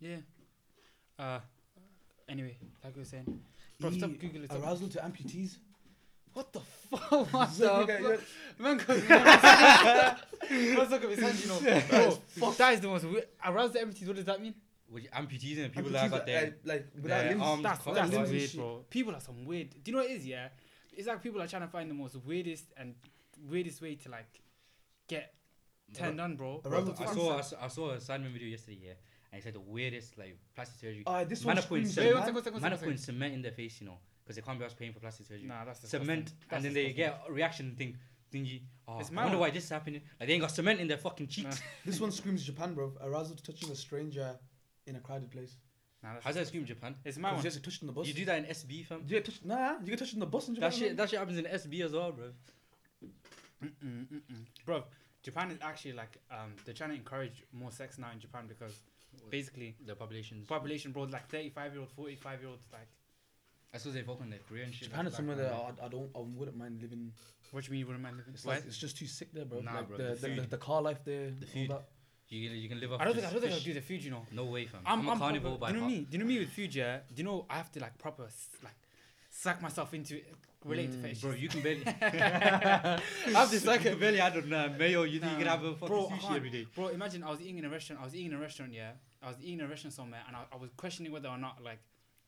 Yeah. Uh. Anyway, like we were saying, bro, stop E, googling. Stop. arousal to amputees. What the fuck? What the fuck? Man, cause let's look at his hands, you know. Bro, that is the most weird. Arouse the empties. What does that mean? Which amputees and people that Amputees, got their uh, like without their limbs. arms That's that's limbs weird, shit. bro. People are some weird. Do you know what it is? Yeah, it's like people are trying to find the most weirdest and weirdest way to like get turned on, bro. Arousal What I saw I saw, I saw a Simon video yesterday, yeah, and he said the weirdest like plastic surgery. Uh, this Man one are putting screams Wait, Wait, man. one second, one second, one Man are putting cement in their face, you know, because they can't be asked paying for plastic surgery. Nah, that's disgusting. cement, That's and then they get a reaction thing, thingy. Oh, It's I wonder mad. why this is happening. Like they ain't got cement in their fucking cheeks. This one screams Japan, bro. Arousal to touching a stranger in a crowded place. Nah, that's How's that disgusting. scream Japan? It's my You one. just get touched in the bus. You do that in SB, fam. You get touched, nah, you get touched in the bus in Japan. That shit, that shit happens in SB as well, bro. Mm-mm, mm-mm. Bro, Japan is actually like um they're trying to encourage more sex now in Japan because basically The population. population, bro, like 35 year old, 45 year olds, like I suppose they fuck on their Korean shit. Japan like is somewhere that. I, I don't, I wouldn't mind living. what do you mean you wouldn't mind living? It's Why? like it's just too sick there, bro. Nah, like bro, the, the the, the, the car life there, The all food. that. You can, you can live off I don't think I don't think I'll do the food, you know. No way, fam. I'm, I'm, I'm a carnivore by do you know me? Do you know me with food? Yeah. Do you know I have to like proper like suck myself into it, relate to Mm, fetish. Bro, you can barely. I have this like you can barely add on uh, mayo. You think you can have a fucking Bro, sushi every day. Bro, imagine I was eating in a restaurant. I was eating in a restaurant, yeah. I was eating a restaurant somewhere, and I, I was questioning whether or not like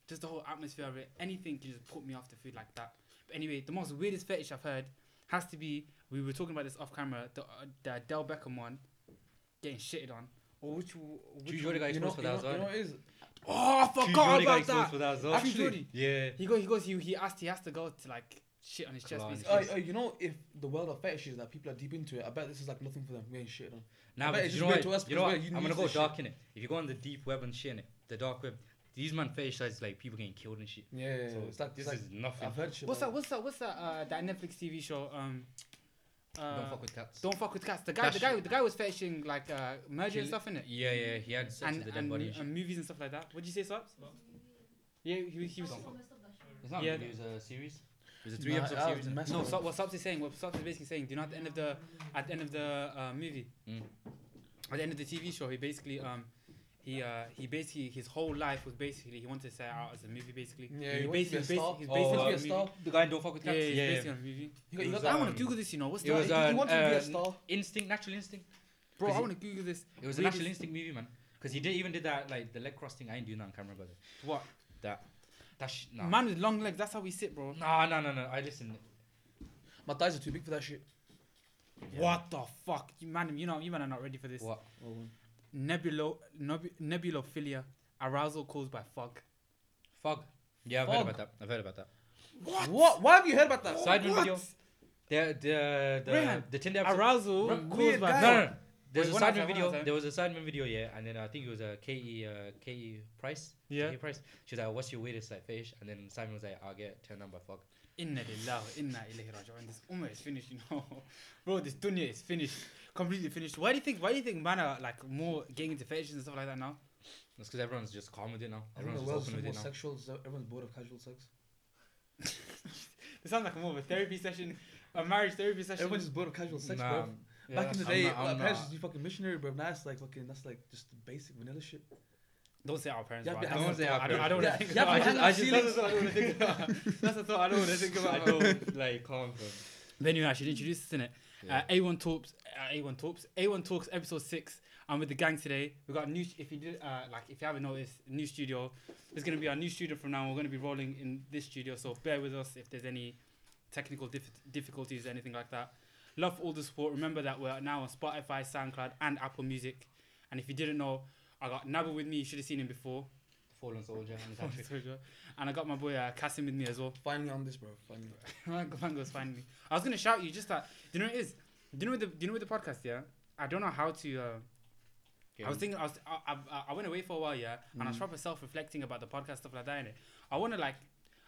just the whole atmosphere of it, anything can just put me off the food like that. But anyway, the most weirdest fetish I've heard has to be we were talking about this off camera. The uh, the Del Beckham one, getting shitted on. Or which, which Jude one? Jordan got You know, exposed for that as well. you know what it is? Oh, I forgot Jordan about exposed that. for that as well. Actually, Jordy. Yeah. He goes, he goes, he, he asked, he asked the girl to like shit on his chest. Claw on his Uh, uh, you know, if the world of fetishes that people are deep into it, I bet this is like nothing for them. We ain't shit on. Nah, I but you know what? to us You know what? I'm gonna go to dark in it. If you go on the deep web and shit in it, the dark web, these man fetishize like people getting killed and shit. Yeah, yeah, yeah. So it's like, this it's like is nothing. I've heard shit. What's that? What's that? What's that? Uh, that Netflix TV show. Um, uh, Don't fuck with cats. Don't fuck with cats. The guy, That the guy, the guy was fetishing like uh, murder and stuff in it, Yeah, yeah. He had sex and with the dead and, body. and and movies and stuff like that. What'd you say, Subs? Yeah, he, he was. Don't. It's not Yeah. a movie. It's a series. It's a three Nah, episode I series. No, with so, it. what Subs is saying, what Subs is basically saying, do you know at the end of the at the end of the uh, movie, Mm. at the end of the TV show, he basically um he uh he basically his whole life was basically he wanted to set out as a movie basically. Yeah, he he wants to be a basically star. he's Oh, basically uh, a a star. The guy in Don't Fuck with Yeah, Cats. he's Yeah, basically yeah. on a movie. You got, you It got was, I one. want to Google this, you know. What's It the was He- he uh, wanted to be a uh, star. Instinct, Natural Instinct. bro? I want to Google this. It was a Natural Instinct movie, man. Because he did even did that like the leg cross thing. I ain't doing that on camera, brother. What? That that sh- nah. Man with long legs. That's how we sit, bro. Nah, nah, nah, nah. I listen. My thighs are too big for that shit. Yeah. What the fuck, you man? You know, you man are not ready for this. What? Nebulo, nebu, nebulophilia, arousal caused by fog. Fog. Yeah, I've Fog. heard about that. I've heard about that. What? What? Why have you heard about that? Sidemen What? video. The the the Rehan, the Tinder episode. Arousal Bro, caused weird by guy. No, no, no. There's Wait, a one at a Sidemen time, video. at a time. There was a Sidemen video, yeah, and then I think it was a Ke uh, Ke Price. Yeah. Ke Price. She was like, "What's your weirdest like fish?" And then Simon was like, "I'll get turned on by fog." Inna lillahi, inna ilayhi raji'un. This ummah is finished, you know. Bro, this dunya is finished. Completely finished. Why do you think why do you think man are like more getting into fetishes and stuff like that now? That's because everyone's just calm with it now. I Everyone's the just open with it now. sexual. so Everyone's bored of casual sex. It sounds like more of a therapy session, a marriage therapy session. Everyone's just bored of casual sex, Nah, bro. Yeah. Back in the I'm day, not- I'm our parents not. used to be fucking missionary, bro. Now it's like fucking. That's like just the basic vanilla shit. Don't say our parents. Yeah, bro. but That's don't say thought our I don't, I don't parents. want to think Yeah, about. yeah, I I just, that's a thought I don't want to think about. That's a thought I don't want to think about. I don't like calm. Bro. But anyway, I introduce this in it. Yeah. Uh, A1 Talks, uh, A1 Talks, A1 Talks, episode six. I'm with the gang today. We got a new. If you did, uh, like, if you haven't noticed, new studio. It's gonna be our new studio from now. on. We're gonna be rolling in this studio, so bear with us if there's any technical dif- difficulties or anything like that. Love all the support. Remember that we're now on Spotify, SoundCloud, and Apple Music. And if you didn't know, I got Nabu with me. You should have seen him before. Fallen soldier. And his hat and I got my boy uh, Kasim with me as well. Finally on this, bro. Finally. Mango's me. I was gonna shout you just that. Do you know what it is? Do you know with the Do you know with the podcast? Yeah, I don't know how to. Uh, I was thinking. I was. I, I, I went away for a while. Yeah, and I was Mm. proper self reflecting about the podcast stuff like that. Innit? I want to like.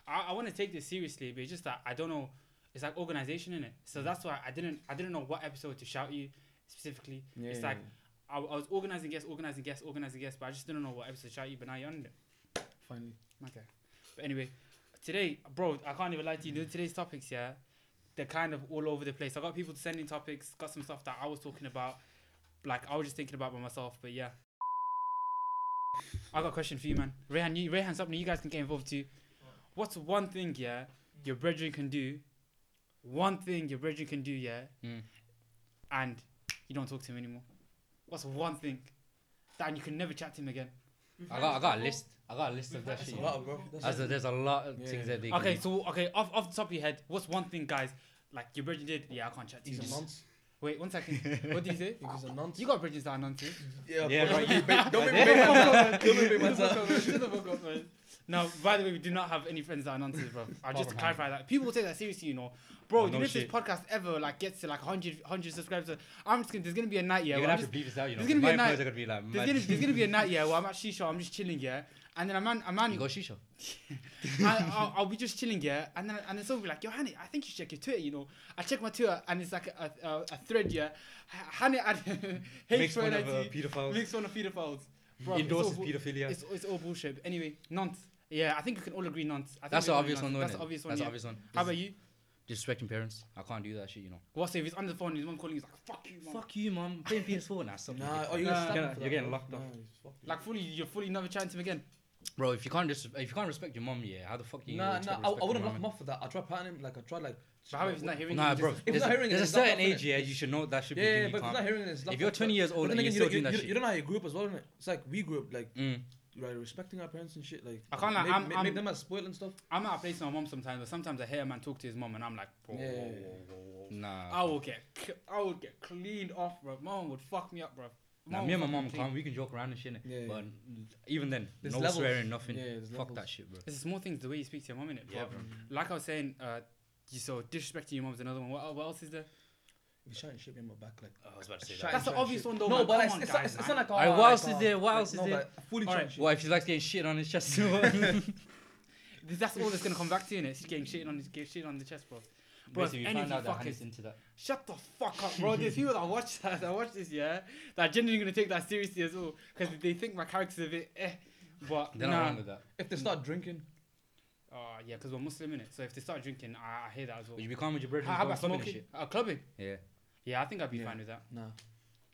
I, I want to take this seriously, but it's just that I don't know it's like organization in it. So mm. that's why I didn't I didn't know what episode to shout you specifically. Yeah, it's yeah, like yeah. I, I was organizing guests, organizing guests, organizing guests, but I just didn't know what episode to shout you. But now you're on it. Finally. Okay. But anyway, today, bro, I can't even lie to you. Mm. Today's topics, yeah, they're kind of all over the place. I got people sending topics, got some stuff that I was talking about, like I was just thinking about by myself. But yeah. I got a question for you, man. Rehan, you, Rehan, something you guys can get involved too. What's one thing, yeah, your brethren can do one thing your brethren can do, yeah, mm. and you don't talk to him anymore. What's one thing? That you can never chat to him again. I got, I got a list. I got a list of that shit. A lot, bro. There's a lot of yeah. things that they. Okay, can... so okay, off off the top of your head, what's one thing, guys? Like your brethren did, yeah, I can't chat to you. Months. Wait, one second. what did you say? It was a. You got Bridges that are nonsense. Yeah, yeah you, don't be me bring. Don't Now. No, by the way, we do not have any friends that are nonsense, bro. I just to clarify that. People take that seriously, you know. Bro, oh, no if this podcast ever like gets to like 100, 100 subscribers, I'm just gonna, there's gonna be a night, yeah. You're gonna have just, to beef this out, you know. There's gonna be a night. Gonna be like, there's, gonna, there's gonna be a night, yeah, where I'm actually sure I'm just chilling, yeah. And then I'm on, man. You got shisha. I, will be just chilling here, and then and then someone will be like, "Yo, honey, I think you should check your Twitter." You know, I check my Twitter, and it's like a, a, a thread here. Honey, hates makes one of pedophiles. Makes one of pedophiles. Endorses it's all, pedophilia. It's, it's all bullshit. Anyway, nonce. Yeah, I think we can all agree nonce. That's the obvious nonce. one, That's the obvious one. That's obvious one. How about you? disrespecting parents. I can't do that shit, you know. What's if he's on the phone, his mom calling, he's like, fuck you, mom. Fuck you, mom. Playing PS4 now. Nah, nah, oh, you're, nah, you're getting locked up. Nah, like, fully, you're fully never chatting to him again. Bro, if you can't just if you can't respect your mom, yeah, how the fuck you? Nah, nah, I, I wouldn't block him off for that. I try patting him, like I try like. But how if he's not hearing? Nah, bro. If he's not hearing, there's a certain age, yeah, you should know that should be. Yeah, but if not hearing, it's if you're 20 years old and you're still doing that shit, you don't know how you grew up as well. It's like we grew up like mm. right, respecting our parents and shit. Like, I can't like, make, I'm, make, I'm, them as spoiled and stuff. I'm at a place with my mom sometimes, but sometimes I hear a man talk to his mom, and I'm like, whoa, nah, I will get, I would get cleaned off, bro. Mom would fuck me up, bro. Now, me and my mom can't. We can joke around and shit, yeah, but even then, there's no levels. swearing, nothing. Yeah, Fuck levels. that shit, bro. It's small things. The way you speak to your mom in it, bro. Yeah. Like I was saying, uh, you so disrespecting your mom's another one. What, what else is there? You shouldn't shit me in my back like. Oh, I was about to say that. That's the obvious shit. one though. No, man. but like, on, it's, guys, it's, it's, not like. Alright, oh, what else is oh, there? What else is there? Fully right. Shit. What if she likes getting shit on his chest? that's all that's gonna come back to you, innit? Getting shit on his, getting shit on the chest, bro. Bro, you we found out that into that. Shut the fuck up, bro. There's people that watch that, that watch this, yeah, that genuinely gonna take that seriously as well, because they think my character's a bit eh. But They're nah, not with that. If they start drinking, uh, yeah, because we're Muslim in it. So if they start drinking, I, I hear that as well. Would you become with your brethren? How about smoking? Uh, clubbing? Yeah. Yeah, I think I'd be Yeah. fine with that. No,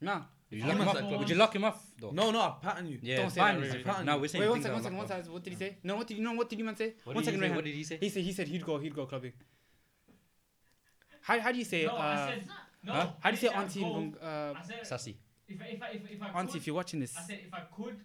Nah. Would you, lock him up? Would you lock him off though? No, no, I'll pattern you. Yeah. Don't say that, Ban is No, we're saying Wait, one second, one second, one second. What did he say? No, what did you know? What did you man say? What right did, what did he say? He said he said he'd go, he'd go clubbing. How, how do you say? No, uh, said, no, huh? How do you say auntie? Go, uh, sassy. If, if, if, if I auntie, could, if you're watching this, I said if I could,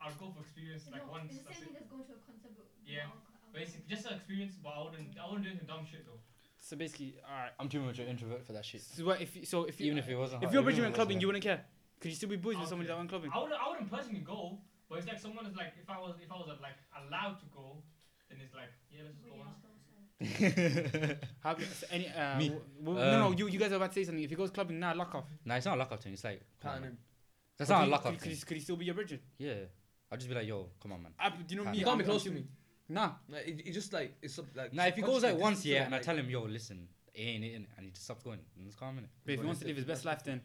I'd go for experience like no, once. It's the same thing as going to a concert. yeah, basically just an experience, but I wouldn't. I wouldn't do any dumb shit though. So basically, alright. I'm too much of an introvert for that shit. So what if so if even if it wasn't if you're Bridgman clubbing, you wouldn't care. Could you still be boys with somebody that went clubbing? I wouldn't. I wouldn't personally go, but it's like someone is like if I was if I was like allowed to go, then it's like yeah, let's just go. Have you, so any, uh, Me. w- w- no, no, um, you, you guys are about to say something. If he goes clubbing now, lock off. No, it's not a lock off thing. It's like that's not a lock off. could, could, he, could he still be your virgin? Yeah, I'll just be like, yo, come on, man. Ah, I, do you know me? You can't be close to me. Nah. No, it, it just like it's like. Nah, if he goes like once, yeah, and I tell him, yo, listen, ain't it, and he just stops going, and it's calm, innit? But if he wants to live his best life, then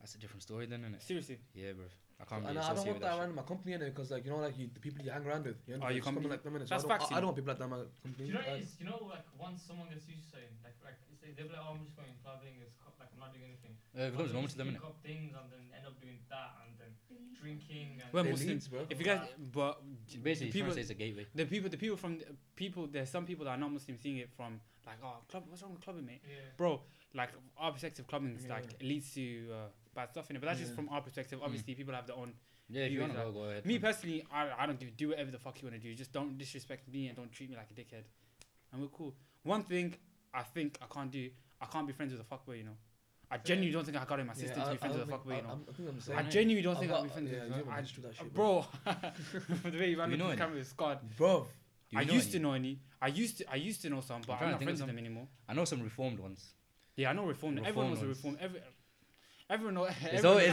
That's a different story, then, innit? seriously. Yeah, bro. I can't. So, and I don't want that, that around my company anymore because like you know like you, the people you hang around with. You know, oh, you come like them in. That's I facts. I, I, don't want people like that in my company. Do you know what like, it is? You know like once someone gets used to saying like like say they're like oh I'm just going clubbing, it's co- like I'm not doing anything. Yeah, clubs normal to them. Pick up things and then end up doing that and then drinking. And well, Muslims, leads, bro. if you guys, but basically, people, it's a gateway. The people, the people from the people, there's some people that are not Muslim seeing it from like oh club, what's wrong with clubbing, mate? Yeah. Bro, like our perspective comments yeah. like leads to uh, bad stuff in it. But that's yeah. just from our perspective. Obviously, mm. people have their own. Yeah, if you want to go, go ahead. Me personally, I, I don't do do whatever the fuck you want to do. Just don't disrespect me and don't treat me like a dickhead, and we're cool. One thing I think I can't do, I can't be friends with a fuckboy. You know, I genuinely don't think I got in my yeah, system I, to be friends with a fuckboy. You know, I, I, I genuinely don't think I'll be friends with. Yeah, shit, bro, the way you ran into the camera is God, bro. I used to know any. I used to. I used to know some, but I'm, I'm not friends with them anymore. I know some reformed ones. Yeah, I know reformed. reformed everyone was a reformed. Every, everyone knows. Everyone it's always,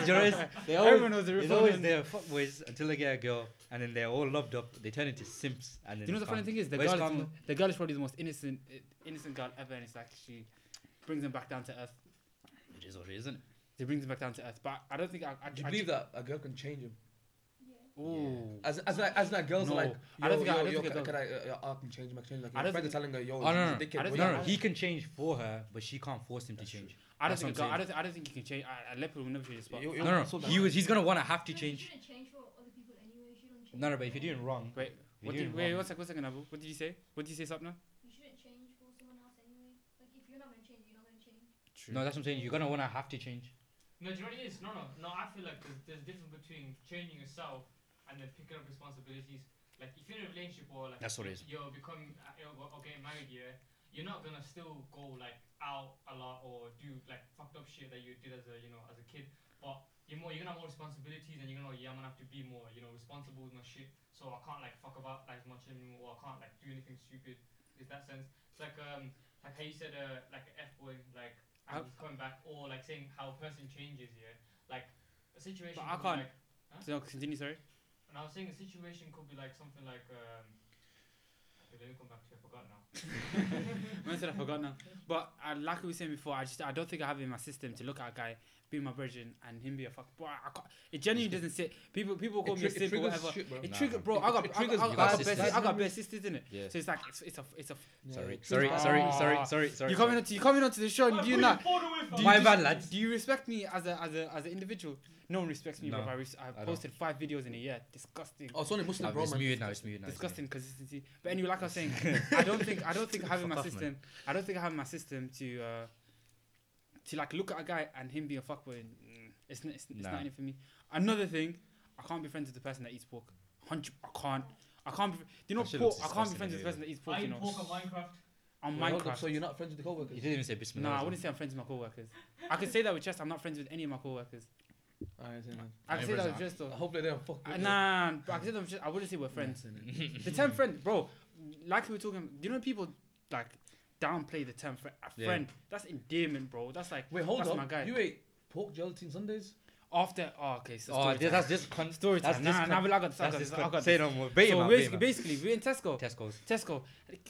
everyone knows reformed. It's always they're fuckboys until they get a girl, and then they're all loved up. They turn into simps, and then you know the funny thing is the girl, is, the girl is probably the most innocent, innocent girl ever, and it's like she brings them back down to earth. It is what it is, isn't it? Brings them back down to earth, but I don't think I. I Do you I believe that a girl can change him? Ooh. As as like as girls no. are like, I don't think I, can, can I, change, I can change. Like your friends are telling her, yo, oh, no, no, he's. No, no, no, he can change for her, but she can't force him to change. I don't think I don't I don't think he can change. A, leopard will never change his spot. No, no, he was he's gonna wanna have to change. change No, no, but if you're doing wrong, wait, what did, wait, what's like, what's second, Abu? What did you say? What did you say, Sapna? You shouldn't change for someone else anyway. Like if you're not gonna change, you're not gonna change. True. No, that's what I'm saying. You're gonna wanna have to change. No, do you know what it is? No, no, no. I feel like there's a difference between changing yourself and then picking up responsibilities. Like if you're in a relationship or like That's what it is. you're becoming uh, or getting married, yeah, you're not gonna still go like out a lot or do like fucked up shit that you did as a you know as a kid. But you're more you're gonna have more responsibilities and you're gonna know yeah I'm gonna have to be more you know responsible with my shit. So I can't like fuck about like as much anymore. Or I can't like do anything stupid. Is that sense? It's like um like how you said uh like f boy like and he's coming back or like saying how a person changes yeah like a situation But I can't- like So continue, sorry. And I was saying a situation could be like something like um okay, let me come back to it, I forgot now Man said I forgot now. But uh, like we were saying before, I just I don't think I have it in my system to look at a guy be my virgin and him be a fuck. But I can't, it genuinely doesn't sit. People people call It me a tri- it simp or triggers whatever. shit, bro. It Nah, trigger, man. bro. I got it I got, triggers I you got, got I got, sisters. best, I got best sisters in it. Yeah. So it's like it's, it's a it's a. Sorry, Yeah. sorry, Ah. sorry, sorry, sorry, sorry. You coming onto you coming onto the show and I'm you putting not. the phone away from Do My you, bad, do- lads. Do you respect me as a as a as an individual? No one respects me, No, bro. I, res- I don't. posted five videos in a year. Disgusting. Oh, it's only Muslim, No, bro, it's man. muted now. It's muted now. disgusting consistency. But anyway, like I was saying, I don't think I don't think having my Fuck off, system. I don't think I have my system to uh, to like look at a guy and him being a fuckboy. Mm, it's not, it's, it's Nah. not anything for me. Another thing, I can't be friends with the person that eats pork. Hundred, I can't. I can't be. Do you know That shit pork? I can't be friends with the person that eats pork. I You eat know, pork on Minecraft on Wait, hold up, Minecraft. So you're not friends with the coworkers? You didn't even say bismillah. No, I wouldn't say I'm friends with my coworkers. I can say that with chest. I'm not friends with any of my coworkers. Alright. I can say that with chest though. Hopefully they don't fuck. Uh, Nah, but I can say that with chest. I wouldn't say we're friends. The term friend, bro. Like we were talking, do you know people like downplay the term friend? A Yeah. friend, that's endearment, bro. That's like Wait, hold That's up. my guy. You ate pork gelatin sundaes? after. Oh, okay. So Oh, story yeah, time. that's just con- story that's time. just Nah, con- nah, but I got this. I That's got this. I con- got say no more. Bait So out, bait basically, him out. basically, we're in Tesco. Tesco's. Tesco.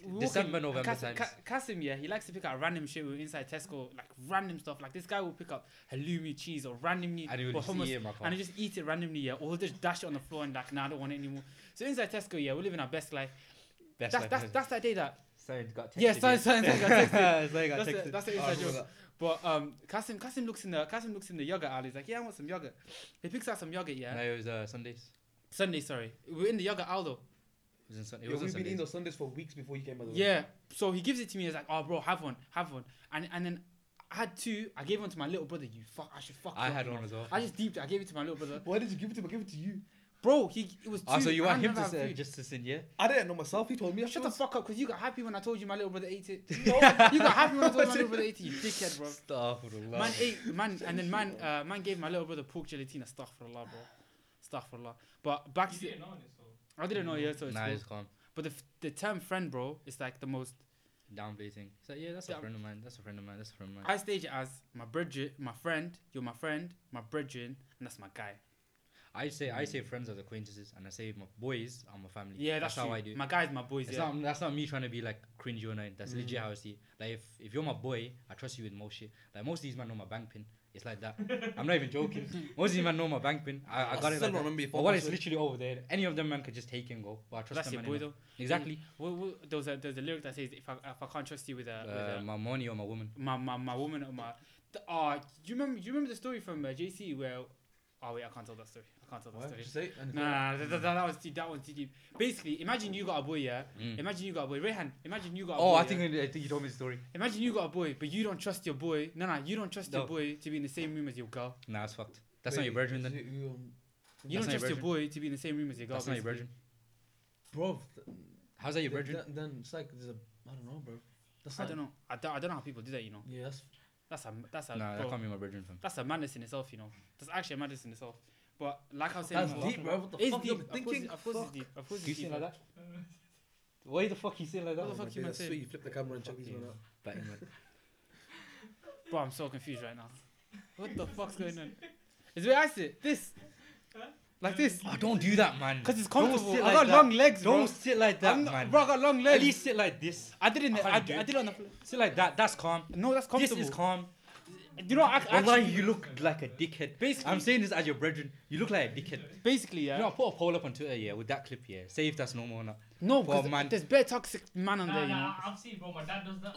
we walk December, in, November Kasim, times. Kasim, yeah, he likes to pick out random shit with inside Tesco, like random stuff. Like this guy will pick up halloumi cheese or randomly And he would or just hummus, eat it my and he just eat it randomly, yeah, or he'll just dash it on the floor and like, nah, I don't want it anymore. So inside Tesco, yeah, we're living our best life. Best That's life that's ever. that's that day that. Sorry, got texted. Yeah, sorry, sorry, sorry, got texted. Sorry, got That's the, texted. that's the Oh, inside remember joke. But um, Kasim, Kasim looks in the Kasim looks in the yogurt aisle. He's like, yeah, I want some yogurt. He picks out some yogurt. Yeah, No, it was uh, sundaes. sundae, sorry. We're in the yogurt aisle though. It was in Sun- it Yeah, was we've been eating sundaes. those sundaes for weeks before you came by the way. Yeah. So he gives it to me. He's like, oh, bro, have one, have one. And and then I had two. I gave one to my little brother. You fuck. I should fuck. I had one as well. I just deeped it. I gave it to my little brother. Why did you give it to him? I gave it to you. Bro, he it was two. Oh, so you want him to have say, food. just to sin, yeah? I didn't know myself. He told me. Shut the afterwards. fuck up, because you got happy when I told you my little brother ate it. No. you got happy when I told you my little brother ate it. You dickhead, bro. Astaghfirullah. Man ate man, and then man, uh, man gave my little brother pork gelatina. Astaghfirullah, bro. Astaghfirullah. But back you to didn't know this so I didn't know. Yeah, so it's Nah, cool. it's calm. But the f- the term friend, bro, is like the most. Downplay thing. So yeah, that's Yeah. a friend of mine. That's a friend of mine. That's a friend of mine. I stage it as my brethren, my friend. You're my friend, my brethren, and that's my guy. I say I say friends as acquaintances, and I say my boys are my family. Yeah, that's, how. I do. My guy's my boys. It's Yeah. not that's not me trying to be like cringy or anything. That's legit Mhm. how I see. it. Like if, if you're my boy, I trust you with most shit. Like most of these men know my bank pin. It's like that. I'm not even joking. Most of these men know my bank pin. I, I I got it. still Like don't that. remember your My phone literally over there. Any of them man could just take and go. But I trust that's them your boy enough. though. Exactly. What, what, there's a there's a lyric that says if I if I can't trust you with a, with Uh, a my money or my woman. my, my my woman or my. th- Uh, do you remember? Do you remember the story from uh, JC where? Oh wait, I can't tell that story. I can't tell that Why? story. Just say Nah, nah, that, that, that was too, that was too deep. Basically, imagine you got a boy, yeah. Mm. Imagine you got a boy. Rehan, imagine you got a Oh, boy. I yeah? think I think you told me the story. Imagine you got a boy, but you don't trust your boy. No, no, you don't trust your boy to be in the same room as your girl. Nah, that's fucked. That's not your virgin then. You, you, um, You don't not your trust your boy to be in the same room as your girl. That's not your virgin. bro. th- How's that your virgin? Then, then it's like there's a. I don't know, bro. That's I like- don't know. I don't, I don't know how people do that. You know, Yeah, that's that's a that's a Nah, that can't be my virgin fam. that's a madness in itself. You know, that's actually a madness in itself. But like I was saying, that's before, deep, bro. What the it's fuck deep. you Of course, thinking? it- of course, it's Fuck. deep. Of course, You it's sing deep. like that? Why the fuck you sing like that? What the fuck you days, man that's saying? sweet. You flip the camera and check these Okay. one out. Batting man. Bro, I'm so confused right now. What the fuck's going on? Is the way I sit this, like this, Oh, don't do that, man. because it's Don't comfortable. sit I got that. long legs, bro. Don't sit like that, I'm not- man. Bro, I got long legs. At least sit like this. I did it. In the, I I, can't I did it on the. fl- Sit like that. That's calm. No, that's comfortable. This is calm. You know, I, Wallahi, you look like a dickhead. Basically- I'm saying this as your brethren. You look like a dickhead. basically, yeah. You know, put a poll up on Twitter, yeah, with that clip, yeah. Say if that's normal or not. no, Well, because man. there's bare toxic man on Nah, there, you know. I've seen, bro. My dad does that.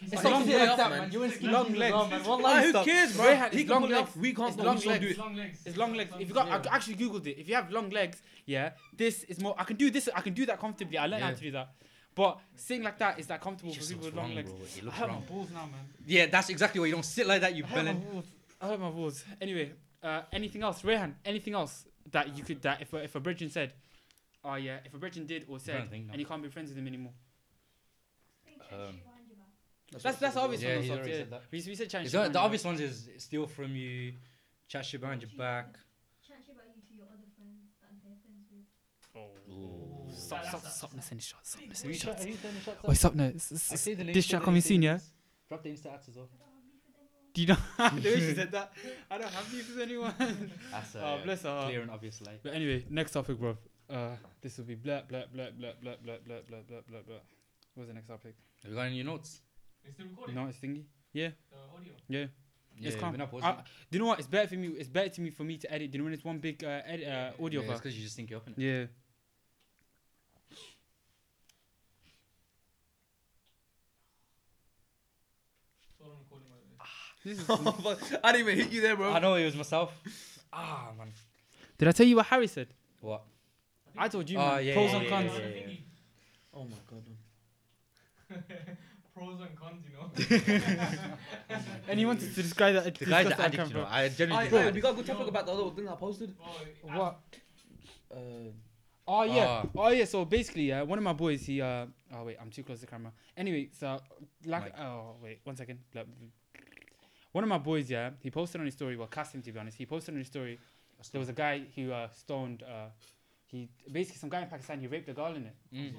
He's It's like- long legs, like that, man. man. You in He's long legs. long legs. Why, who cares, bro? Had- He it's can long pull legs. off. We can't. It's long we do legs. it. long legs. It's long legs. If you got, I actually googled it. If you have long legs, yeah, this is more. I can do this. I can do that comfortably. I learned how to do that. But sitting like that is that comfortable for just people with long wrong, legs. bro. It I looks hurt my balls now, man. Yeah, that's exactly why you don't sit like that, you I hurt my bellend. balls. I hurt my balls. Anyway, uh, anything else, Rehan? Anything else that you could that if a, if a Bridgen said, oh yeah, if a Bridgen did or said, think now. and you can't be friends with him anymore. Um, shit behind your back. That's that's obvious. Yeah, one. he's also, already yeah. said that. We, we said chatting It's shit not- the obvious ones is steal from you, chat shit behind your back. Chat shit about you to your other friends that they're friends with. Ooh. Stop, That's- stop, that's- stop missing shots. Stop Who missing you shots. Who's turning shots Wait, stop now. It's- I it's- see This to track the coming soon, yeah? Drop the Insta ads as well. Don't have beef with anyone. Do you know the way she said that? I don't have beef with anyone. That's oh, bless her. clear and obvious lie. But anyway, next topic, bro. Uh, this will be blah blah blah blah blah blah blah blah blah blah blah. What's the next topic? Have you got any notes? It's still recording. No, it's thingy. Yeah. The audio. Yeah. Yeah, it's calm. not I- do you know what? It's better for me. It's better to me for me to edit. Do you know when it's one big uh, edit, uh audio yeah, it's because you just think you're up in it. Yeah. It's all on recording, by the way. This is Oh, fuck. I didn't even hit you there, bro. I know it was myself. Ah, man. Did I tell you what Harry said? What? I told you, Oh, man. yeah, Pros yeah, and yeah, cons. yeah, The yeah. Oh my god. man. Pros and cons, you know. And he wanted to describe that. The guy's discuss an that addict, you know. I Aye, genuinely aye, think we got a good topic about the other thing I posted. Bro, I- What? Uh, Oh yeah. Ah. Oh yeah. So basically, yeah, one of my boys, he uh oh wait, I'm too close to the camera. Anyway, so like Mike. oh wait, one second. Blah, blah, blah. One of my boys, yeah, he posted on his story. Well, cast him to be honest. He posted on his story. There was a guy who uh, stoned. Uh, he basically some guy in Pakistan. He raped a girl in it. Mm.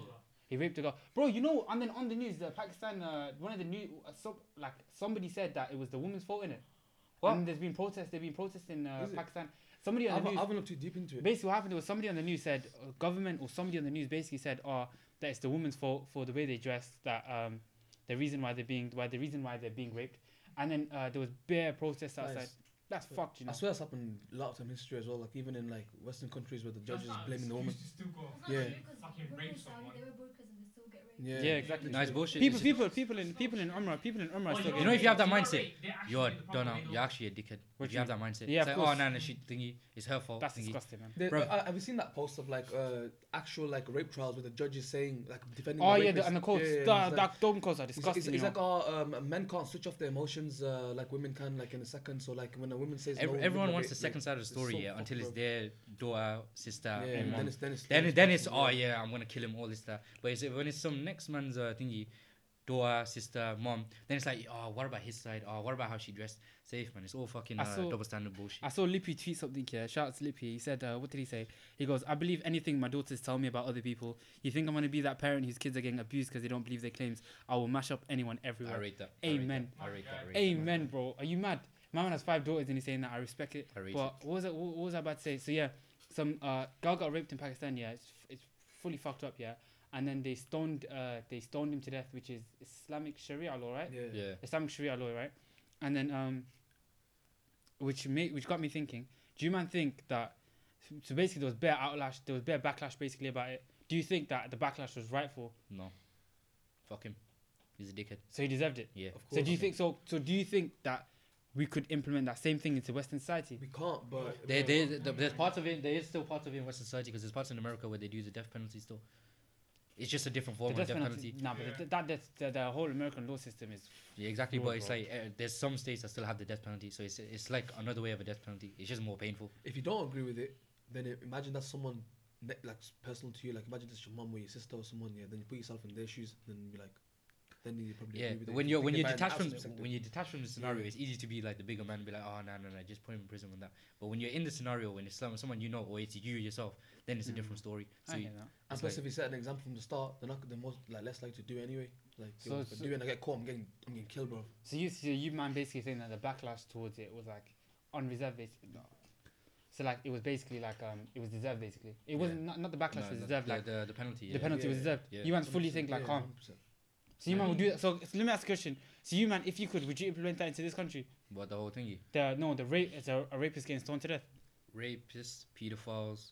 He raped a girl, bro. You know, and then on the news, the Pakistan, uh, one of the new, uh, so, like somebody said that it was the woman's fault in it. What? And there's been protests. They've been protesting uh, Pakistan. Somebody I on the haven't, news. I haven't looked too deep into it. Basically, what happened was somebody on the news said, uh, government or somebody on the news basically said, oh, that it's the woman's fault for the way they dress. That um, the reason why they're being, why the reason why they're being raped. And then uh, there was bare protests outside. is- That's fucked, you know. I swear that's happened a lot of time in history as well. Like even in like Western countries where the judges That's blaming the woman. still go. Yeah. true 'cause Fucking women rape in Saudi, someone. Yeah, Yeah, exactly. No, bullshit. People, It's- people, people in people in Umrah, people in Umrah Oh, still know know, if you have that mindset, rape, they actually You're do the proper done now. You're actually a dickhead. What If you you have that mindset. Yeah, it's like, oh, no, no, she thingy. It's her fault. That's thingy. disgusting, man. There- Bruv. I, have you seen that post of like uh, actual like rape trials where the judges saying like defending? Oh the yeah, the, and the quotes, Yeah, yeah, the, and it's like- the Dogan quotes are It's, disgusting. it's, you it's know. like oh, um, men can't switch off their emotions uh, like women can like in a second. So like when a woman says Every, no, everyone wants the second side of the story, yeah, until it's their daughter, sister, Yeah, and and then it's then it's Then, it's then it's personal, oh yeah, I'm gonna kill him, all this stuff. But it's, when it's some next man's uh, thingy, daughter, sister, mom, then it's like oh, what about his side? Oh, what about how she dressed? Safe man, it's all fucking uh, saw- double standard bullshit. I saw Lippy tweet something here. Shout out to Lippy. He said, uh, "What did he say?" He goes, "I believe anything my daughters tell me about other people. You think I'm gonna be that parent whose kids are getting abused because they don't believe their claims? I will mash up anyone I everywhere." rate that. I rate that. Amen. I rate that. I rate that. Amen, bro. Are you mad? My man has five daughters and he's saying that. I respect it. I rate But what was it? What what was I about to say? So yeah, some uh, girl got raped in Pakistan. Yeah, it's, it's fully fucked up. Yeah, and then they stoned uh, they stoned him to death, which is Islamic Sharia law, right? Yeah. Yeah. Islamic Sharia law, right? And then um, which made which got me thinking. Do you man think that? So basically, there was bare outlash, there was bare backlash basically about it. Do you think that the backlash was rightful? No. Fuck him. He's a dickhead. So he deserved it. Yeah. Of course. So do you think so? So do you think that we could implement that same thing into Western society? we can't? But There, there, there- there's parts of it. There is still parts of it in Western society because there's parts in America where they do the death penalty still. It's just a different form The of death death penalty. penalty. Nah, but the, that death, the, the whole American law system is Yeah, exactly. Bro, But it's like uh, there's some states that still have the death penalty, so it's it's like another way of a death penalty. It's just more painful. if you don't agree with it, then i- imagine that someone ne- like personal to you. Like imagine it's your mum or your sister or someone. Yeah, then you put yourself in their shoes, then you like, then you probably Yeah, agree with it. when If you're when you're about it in detached from that perspective. when you're detached from the scenario, Yeah. it's easy to be like the bigger man, and be like, oh no no no, just put him in prison with that. But when you're in the scenario, when it's someone, someone you know or it's you yourself, then it's a Mm. different story. So I you, hear that. And it's plus, like- if you set an example from the start, they're not they're most like less likely to do it anyway. Like, So- yo, if I so- do it and I get caught, I'm getting I'm getting killed, bro. So you, so you man basically saying that the backlash towards it was like unreserved, basically. No. So like it was basically like um it was deserved basically. It Yeah. wasn't not, not the backlash no, was deserved the, like the, the penalty. Yeah. the penalty was deserved. yeah. You man fully think like yeah, calm. So you I man would mean- do that. So, so let me ask a question. So you man, if you could, would you implement that into this country? What the whole thingy, The no, the rape. It's a, a rapist getting stoned to death. rapists, pedophiles,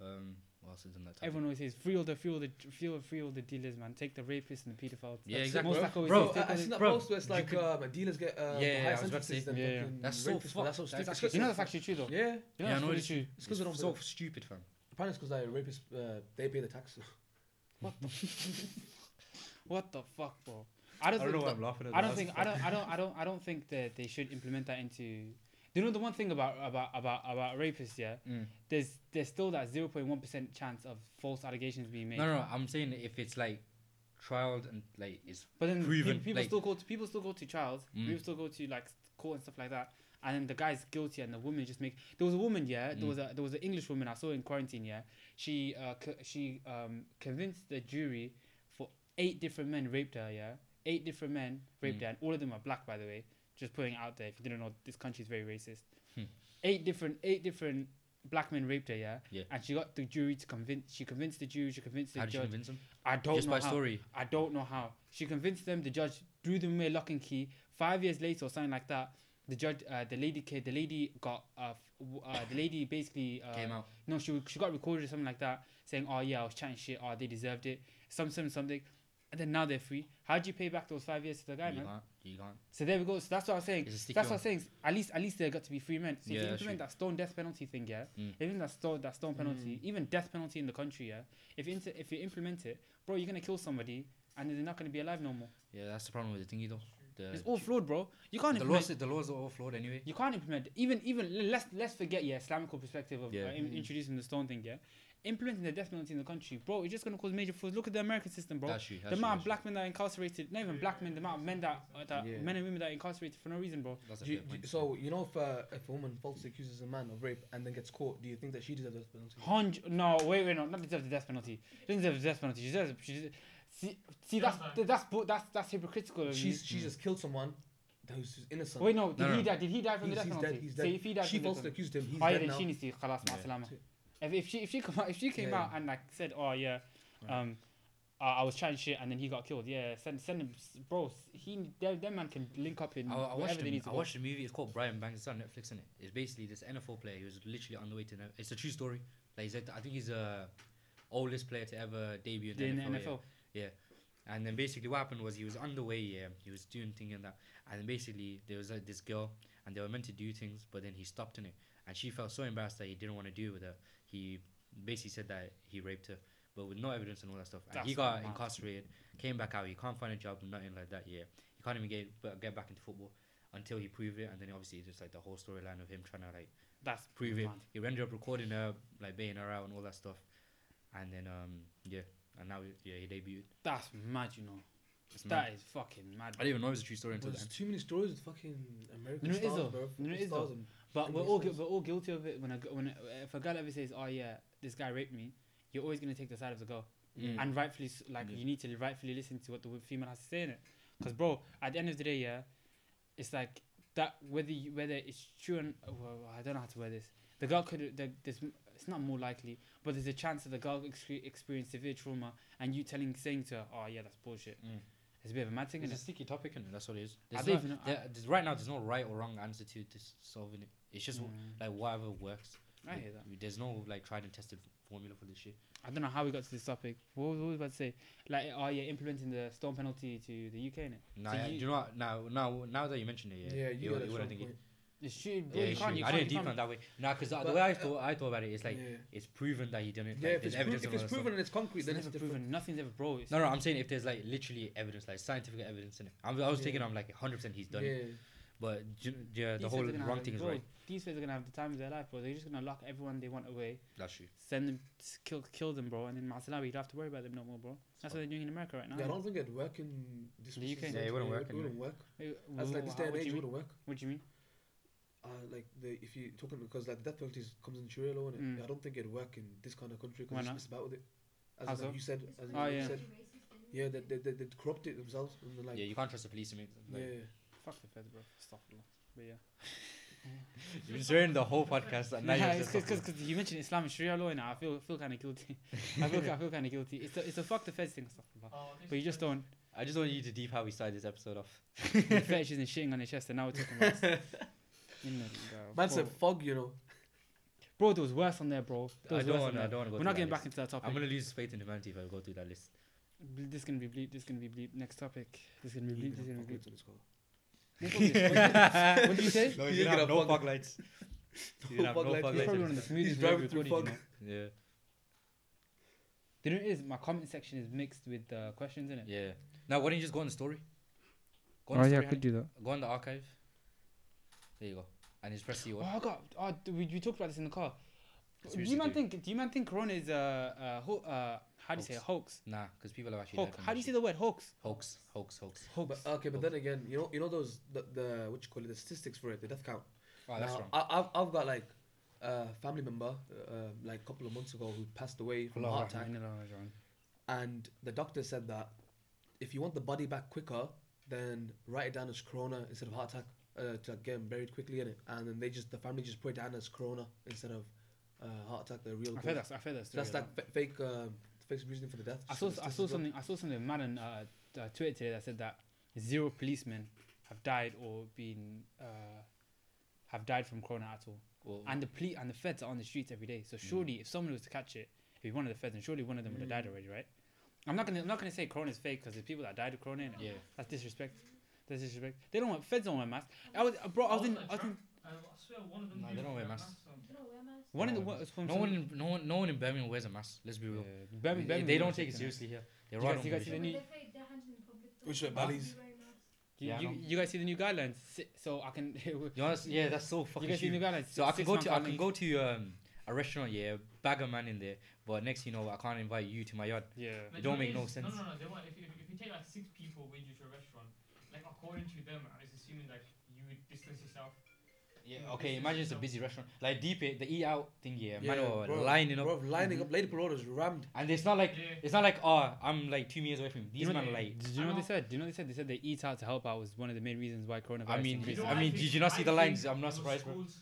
um, what else is in that? Topic? Everyone always says free all the free all the free all, free all the dealers, man. Take the rapists and the pedophiles. Yeah, That's exactly, Most bro. like always Bro, says, I, take I all seen that Bro, post where it's like could- um, dealers get uh, Yeah, yeah, higher I was sentences than Yeah, yeah. That's so rapists, bro. That's so stupid. That's That's You know so- that's actually true though. Yeah, You know yeah, that's I know really it's, true. It's 'cause they don't so stupid, fam. apparently it's because like rapists uh, they pay the tax. What the what the fuck, bro? I don't, think. I'm laughing at. I don't think. I don't. I don't. I don't. I don't think that they should implement that into. You know the one thing about about about about rapists, yeah. Mm. There's there's still that zero point one percent chance of false allegations being made. No, no, no, I'm saying if it's like trialed and like it's But then proven, pe- people like- still go to people still go to trials. Mm. People still go to like court and stuff like that. And then the guy's guilty, and the woman just make. There was a woman, yeah. There Mm. was a there was an English woman I saw in quarantine, yeah. She uh co- she um convinced the jury for eight different men raped her, yeah. Eight different men raped Mm. her, and all of them are black, by the way. Just putting it out there, if you didn't know, this country is very racist. Hmm. Eight different eight different black men raped her, yeah. Yeah. And she got the jury to convince. She convinced the jury. She convinced the how did you judge. convince them? I don't Just know by how. story. I don't know how. She convinced them. The judge threw them away lock and key. Five years later, or something like that, the judge, uh, the lady, ca- the lady got, uh, uh, the lady basically uh, Came out. No, she she got recorded or something like that, saying, "Oh yeah, I was chatting shit. Oh, they deserved it. Some some something." And then now they're free. How do you pay back those five years to the guy, You man? can't. You can't. So there we go. So that's what I'm saying. It's a sticky That's what I'm saying. At least, at least they got to be free men. So Yeah, if you implement that stone death penalty thing, yeah, Mm. even that stone that stone penalty, even death penalty in the country, yeah. If you inter- if you implement it, bro, you're gonna kill somebody, and they're not gonna be alive no more. Yeah, that's the problem with the thingy though. The, It's all flawed, bro. You can't the laws, the laws are all flawed anyway. You can't implement even even let's let's forget yeah Islamical perspective of Yeah. uh, in- introducing the stone thing yeah, implementing the death penalty in the country, bro. It's just gonna cause major flaws. Look at the American system, bro. That's true. the That's true, amount of that's true. black men that are incarcerated, not even black men, the amount of men that, uh, that Yeah. men and women that are incarcerated for no reason, bro. That's you, fair you- so you know if uh, if a woman falsely accuses a man of rape and then gets caught, do you think that she deserves the death penalty? Hundred, no, wait, wait, no, not deserve the death penalty. She doesn't deserve the death penalty. She deserves. She deserves, see, see, that's Genocide. that's that's that's hypocritical. of you. She's she just killed someone who's who's innocent. Wait, no, did No, he no. die? Did he die from he's, the death he's penalty? dead. He's So dead. if he died she from the falsely accused him. He's oh, yeah, dead then now. She needs to khalas Yeah. ma'asalama. If, if she if she come out, if she came Yeah. out and like said, oh yeah, Right. um, uh, I was chatting shit and then he got killed. Yeah, send send him, bro. He that, that man can link up in I, I watched, they the, need to I watched the movie. It's called Brian Banks. It's on Netflix, is it? It's basically this NFL player. He was literally on the way to. It's a true story. Like he's, I think he's the oldest player to ever debut in the in the NFL. yeah. NFL. And then basically what happened was he was on the way. Yeah, he was doing thing and that. And then basically there was uh, this girl, and they were meant to do things, but then he stopped in it, and she felt so embarrassed that he didn't want to do it with her. He basically said that he raped her, but with no evidence and all that stuff. And he got mad. incarcerated, came back out. He can't find a job, nothing like that. Yeah, he can't even get but get back into football until he proved it. And then obviously just like the whole storyline of him trying to like That's prove it. mad. He ended up recording her, like baiting her out and all that stuff. And then um yeah, and now yeah he debuted. That's mad, you know. It's mad. That is fucking mad. I didn't even know it was a true story until There's then. too many stories with fucking American No, it is stars, though. bro. No, it Fucking is stars and- But we're all gu- we're all guilty of it. When a, g- when a, if a girl ever says, "Oh yeah, this guy raped me," you're always gonna take the side of the girl, Mm. and rightfully s- like Yeah. you need to rightfully listen to what the female has to say in it. Because bro, at the end of the day, yeah, it's like that whether you, whether it's true and uh, well, I don't know how to word this. The girl could the, this it's not more likely, but there's a chance that the girl expe- experienced severe trauma, and you telling saying to her, "Oh yeah, that's bullshit." Mm. It's a bit of a mad thing. It's a innit? sticky topic, and that's what it is. I There's don't not, even know- there- there's- right now, there's no right or wrong answer to this solving it. It's just Mm. like whatever works. I hear that. There's no like tried and tested formula for this shit. I don't know how we got to this topic. What was, what was I about to say? Like, oh yeah, implementing the storm penalty to the UK, innit? Now, So yeah, you- do you know what? Now, now, now that you mentioned it, yeah, Yeah, you would- got a would, strong think it- point. It's true, bro. Yeah, you it's can't, true. you I can't, didn't deep on that way. Nah, because the way I thought, I thought about it, it's like yeah. it's proven that he done it. Yeah, like, if it's, pro- evidence if it's all stuff. proven and it's concrete, It's then never it's different. proven. Nothing's ever bro. It's No, no, I'm saying if there's like literally evidence, like scientific evidence in it. I'm, I was Yeah. thinking I'm like 100 percent he's done it, Yeah. But yeah, these the feds whole are gonna wrong have- thing is bro, right. These feds are gonna have the time of their life, bro. They're just gonna lock everyone they want away, That's true. send them, kill, kill them, bro, and then Masalami, you don't have to worry about them no more, bro. That's what they're doing in America right now. Yeah, I don't think it'd work in this The UK? society. Yeah, it wouldn't work It wouldn't work. Wait, That's like this day and what do age, you it mean? wouldn't work. What do you mean? Uh, like the if you're talking because like the death penalty comes in Sharia law, innit? Mm. I don't think it'd work in this kind of country because it's about with it. As How so? like you said, as Oh, you yeah. said, yeah, they they they they'd corrupt it themselves and like, yeah, you can't trust the police to make. Like, yeah. Fuck the feds, bro. Stop, But yeah. You've been swearing the whole podcast. And now Nah, you're it's just because you mentioned Islam and Sharia law now. I feel feel kind of guilty. I feel I feel kind of guilty. It's a it's a fuck the feds thing, astaghfirullah. Oh, this but you just is- don't. I just want you to deep how we started this episode off. fetishes and shitting on your chest, and now we're talking about. Inna lillahi. Man said fog, you know. bro, there was worse on there, bro. There I was don't worse on want. I there. don't want to go. We're through not that getting back list. into that topic. I'm gonna lose faith in humanity if I go through that list. Ble- This is gonna be bleep. This is gonna be bleep. Next topic. This is gonna be bleep. This is gonna be bleep. Fuck. What was did you say? No, He's you gonna have no fog- fog lights. You didn't have fog no lights. fog He's lights. probably one of the smoothest He's driving through fog. know. Yeah, Do you know it is? My comment section is mixed with uh, questions in it. yeah. Now, why don't you just go on the story? Go Oh on the yeah, I story, could do that. Go on the archive. There you go. And just press the Oh, I got. Oh, we, we talked about this in the car. Do you man think? Do you man think Corona is a uh, uh, uh, how do you say it? hoax? Nah, because people have actually. Hoax. How do you say the word hoax? Hoax, hoax, hoax. Hoax. But, okay, but then again, you know, you know those the, the what you call it, the statistics for it, the death count. Oh, that's Now, wrong. I, I've I've got like a family member, uh, like a couple of months ago, who passed away from a Allah heart attack, Rahman, and the doctor said that if you want the body back quicker, then write it down as corona instead of heart attack uh, to get him buried quickly in it, and then they just the family just put it down as corona instead of uh, heart attack, the real. I've cause. heard that. I've heard that. So that's story, like fa- fake, uh, fake reasoning for the death. I saw. I saw as well. something. I saw something mad on uh, uh, Twitter today that said that zero policemen have died or been uh, have died from corona at all. Well, And the police and the feds are on the streets every day. So surely, if someone was to catch it, it'd be one of the feds, and surely one of them would have died already, right? I'm not gonna. I'm not gonna say corona is fake because the people that died of corona. innit? yeah. That's disrespect. That's disrespect. They don't want feds don't wear masks. I was, uh, bro. I was in. I was in I swear one of them. Nah, they don't wear wear masks. You know, wear masks. One of the No, what from No one, in, no one, no one in Birmingham wears a mask. Let's be real. Yeah, Birmingham- They- they don't take it seriously here. They You run guys- you guys see the new- they play their hands in public, though, Which wear don't bellies. be wearing masks. You, Yeah, you, you guys see the new guidelines? So I can. you You honest, yeah, that's so fucking You guys see the new guidelines? So I can go to I can't can leave. go to um, a restaurant, yeah, bag a man in there, but next you know I can't invite you to my yard. Yeah. Like, It don't you know make no what it is? sense. No, no, no. They want, if, you, if you take like six people with you to a restaurant, like according to them, uh, it's assuming like you would distance yourself. Yeah, Yeah, okay. Imagine it's a busy restaurant, like deep it, the eat out thing, eh, yeah, Yeah, man, are bro, lining up, Bro, lining up, mm-hmm. lady promoters rammed. and it's not like Yeah. it's not like oh I'm like two meters away from him. These You know men are what- like. Did you I know what they said? Do you know what they said? They said they eat out to help out was one of the main reasons why coronavirus I mean, increased. you know I mean, think? did you not see I the lines? I'm not surprised, bro. schools-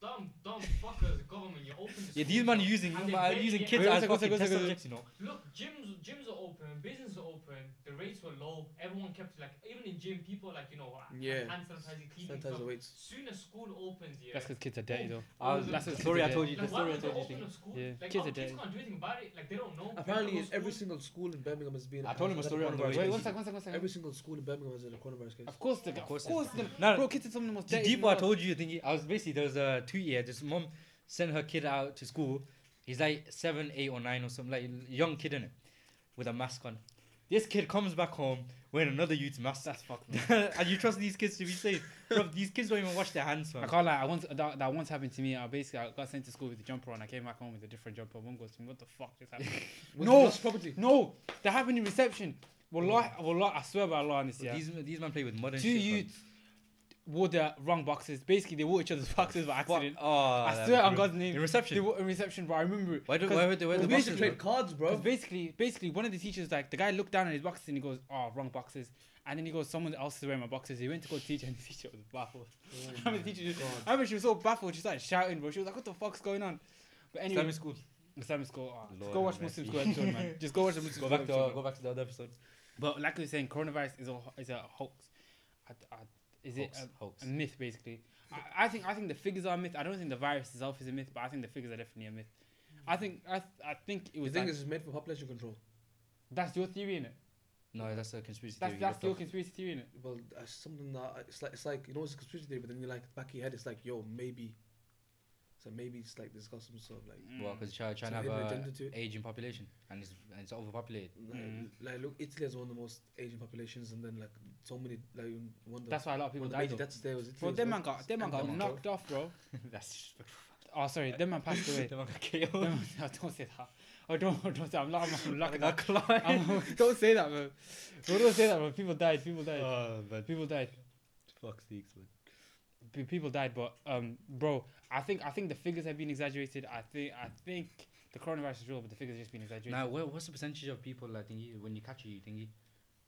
Dumb, dumb fuckers, government. You open the Yeah, these men up using and they uh, barely using kids as second, one fucking test subjects, you know. Look, gyms gyms are open, businesses are open, the rates were low. Everyone kept like even in gym, people like you know uh, Yeah. hand sanitizing, cleaning Sanitize stuff. the weights. Soon as school opens, yeah. That's because kids are dirty though. I was, That's that's the story I told you. The Like, why story I told you. open thing. a school? Yeah, Like, kids our are kids dead. can't do anything about it. Like, they don't know. Apparently, don't know every single school in Birmingham has been. I told him a story on the way. Wait, one second, one second, one second. Every single school in Birmingham has a coronavirus case. Of course, the, Of course, of course course, it's- the, No, bro, kids are some of the most dirty. Deep, I told you. Thingy, I was basically there was a tweet here. This mom sent her kid out to school. He's like seven, eight, or nine or something, like young kid in it, with a mask on. This kid comes back home wearing another youth's mask. That's fucked. and you trust these kids to be safe? Bro, these kids don't even wash their hands, I can't lie. I once that, that once happened to me. I basically I got sent to school with a jumper on. I came back home with a different jumper. One goes to me, "What the fuck just happened?" No. property. no, that happened in reception. Wallah, wallah, I swear by Allah on this. Yeah, These these men play with mud and two shit. youths wore the wrong boxes. Basically, they wore each other's boxes by accident. Oh, I swear on. God's name. In reception. They were in reception, bro. I remember. Why do why would they wear the We used to boxes? trade cards, bro. Basically, basically, one of the teachers like the guy looked down at his boxes and he goes, "Oh, wrong boxes." And then he goes, "Someone else is wearing my boxes." He went to go teach, and the teacher was baffled. Oh I mean, the teacher just, I remember she was so baffled. She started shouting, bro. She was like, "What the fuck's going on?" But anyway, Islamic school. Islamic school. Oh, just go watch Muslim. School episode, man. Just go watch the Muslim Go School back to episode. go back to the other episode. But like we were saying, coronavirus is a is a hoax. I, I, is it a, hoax. a myth basically? I, I think I think the figures are a myth. I don't think the virus itself is a myth, but I think the figures are definitely a myth. I think I th- I think it You was think like, this is made for population control? that's your theory in it. No, that's a conspiracy That's theory. that's looked your conspiracy theory in it. Well, that's something that it's like it's like you know it's a conspiracy theory, but then you're like back of your head, it's like yo maybe. So maybe it's like there's got some sort of like Well, because China, China have hidden a agenda to it. aging population and it's and it's overpopulated. like, Mm. like look, Italy has one of the most Asian populations, and then like so many like one of the, That's why a lot of people one of the died. major though. there was Italy. Bro, as them man got them man got Denmark, knocked off, bro. that's disrespectful. Oh, sorry, them man passed away. Them man got KO'd. Them man- oh, don't say that. Oh, don't don't say. I'm not. I'm not. They I'm, got. I'm, don't say that, man. Bro, don't say that, bro. People died. People died. Oh, man. People died. Fuck sakes, man. People died, but um, bro, I think I think the figures have been exaggerated. I think I think the coronavirus is real, but the figures have just been exaggerated. Now, what, what's the percentage of people like thingy when you catch it, you thingy?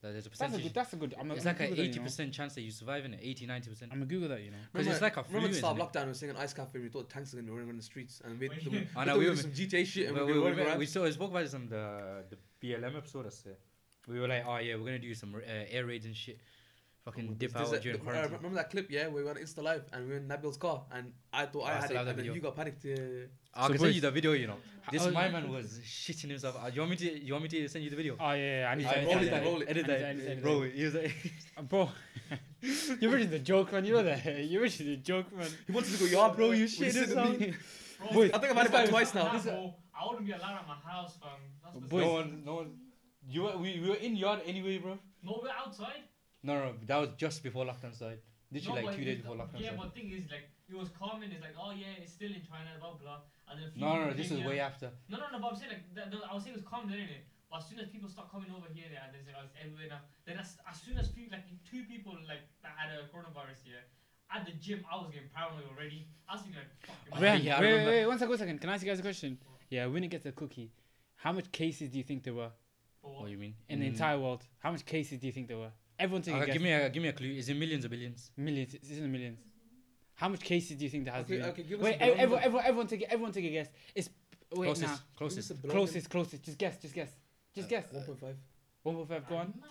That there's a percentage. That's a percentage. good. That's a good. I'm a, it's I'm like an Google that, you eighty know. percent chance that you survive in it. 80, 90 percent. I'm gonna Google that, you know. Because it's like a flu. Remember the start isn't of it? lockdown, we were saying Ice Cafe, we thought tanks were gonna be running on the streets, and we, Wait, we, we, yeah. I know, we we were were- some GTA shit, and we, we, were we, we, we, saw, we spoke about this on the the BLM episode. I said. We were like, oh yeah, we're gonna do some uh, air raids and shit. Fucking dip There's out a- during uh, quarantine. remember that clip, yeah, where we went Insta Live and we were in Nabil's car, and I thought Oh, I I had still it, have that and then video. you got panicked. Uh, I can So send you the video. You know, this Oh, my man was shitting himself. Uh, you want me to? You want me to send you the video? Oh yeah, yeah. I need to edit roll that, it, roll it. Edit I need to that, bro. He was like, Uh, bro, you're really the joke, man. You know that. You're really the joke, man. he wanted to go yard, Bro, you We shit sit this in Bro, I think I've had it about twice now. I wouldn't be allowed at my house, fam. That's Boys. no one, no one. You were, we, we were in yard anyway, bro. No, we're outside. No, no, that was just before lockdown started. Literally No, like two days before lockdown Yeah, started. but thing is, like, it was common. It's like, oh yeah, it's still in China, blah blah. And then a few No, no, no, people this came was way after. No, no, no. But I'm saying like, that, I was saying it was common anyway. But as soon as people start coming over here, and there's like, oh, it's everywhere now. Then as, as soon as few, like two people like that had a coronavirus here at the gym, I was getting paranoid already. I was thinking like, fuck. am I- Ryan, Ryan, yeah, wait, wait, wait, one second, one second. Can I ask you guys a question? Yeah, when it gets a cookie, how much cases do you think there were For What what? do you mean? in the Mm. entire world? How much cases do you think there were? Everyone take a Okay, guess. give me a give me a clue. Is it millions or billions? millions. It's in the millions. How much cases do you think there has Okay, been? okay, give us Wait, a everyone, everyone, everyone take it. Everyone take a guess. It's wait closest, now. Give us closest. Closest, closest. Just guess, just guess, just Uh, guess. 1.5. One point five. Go on. Mad.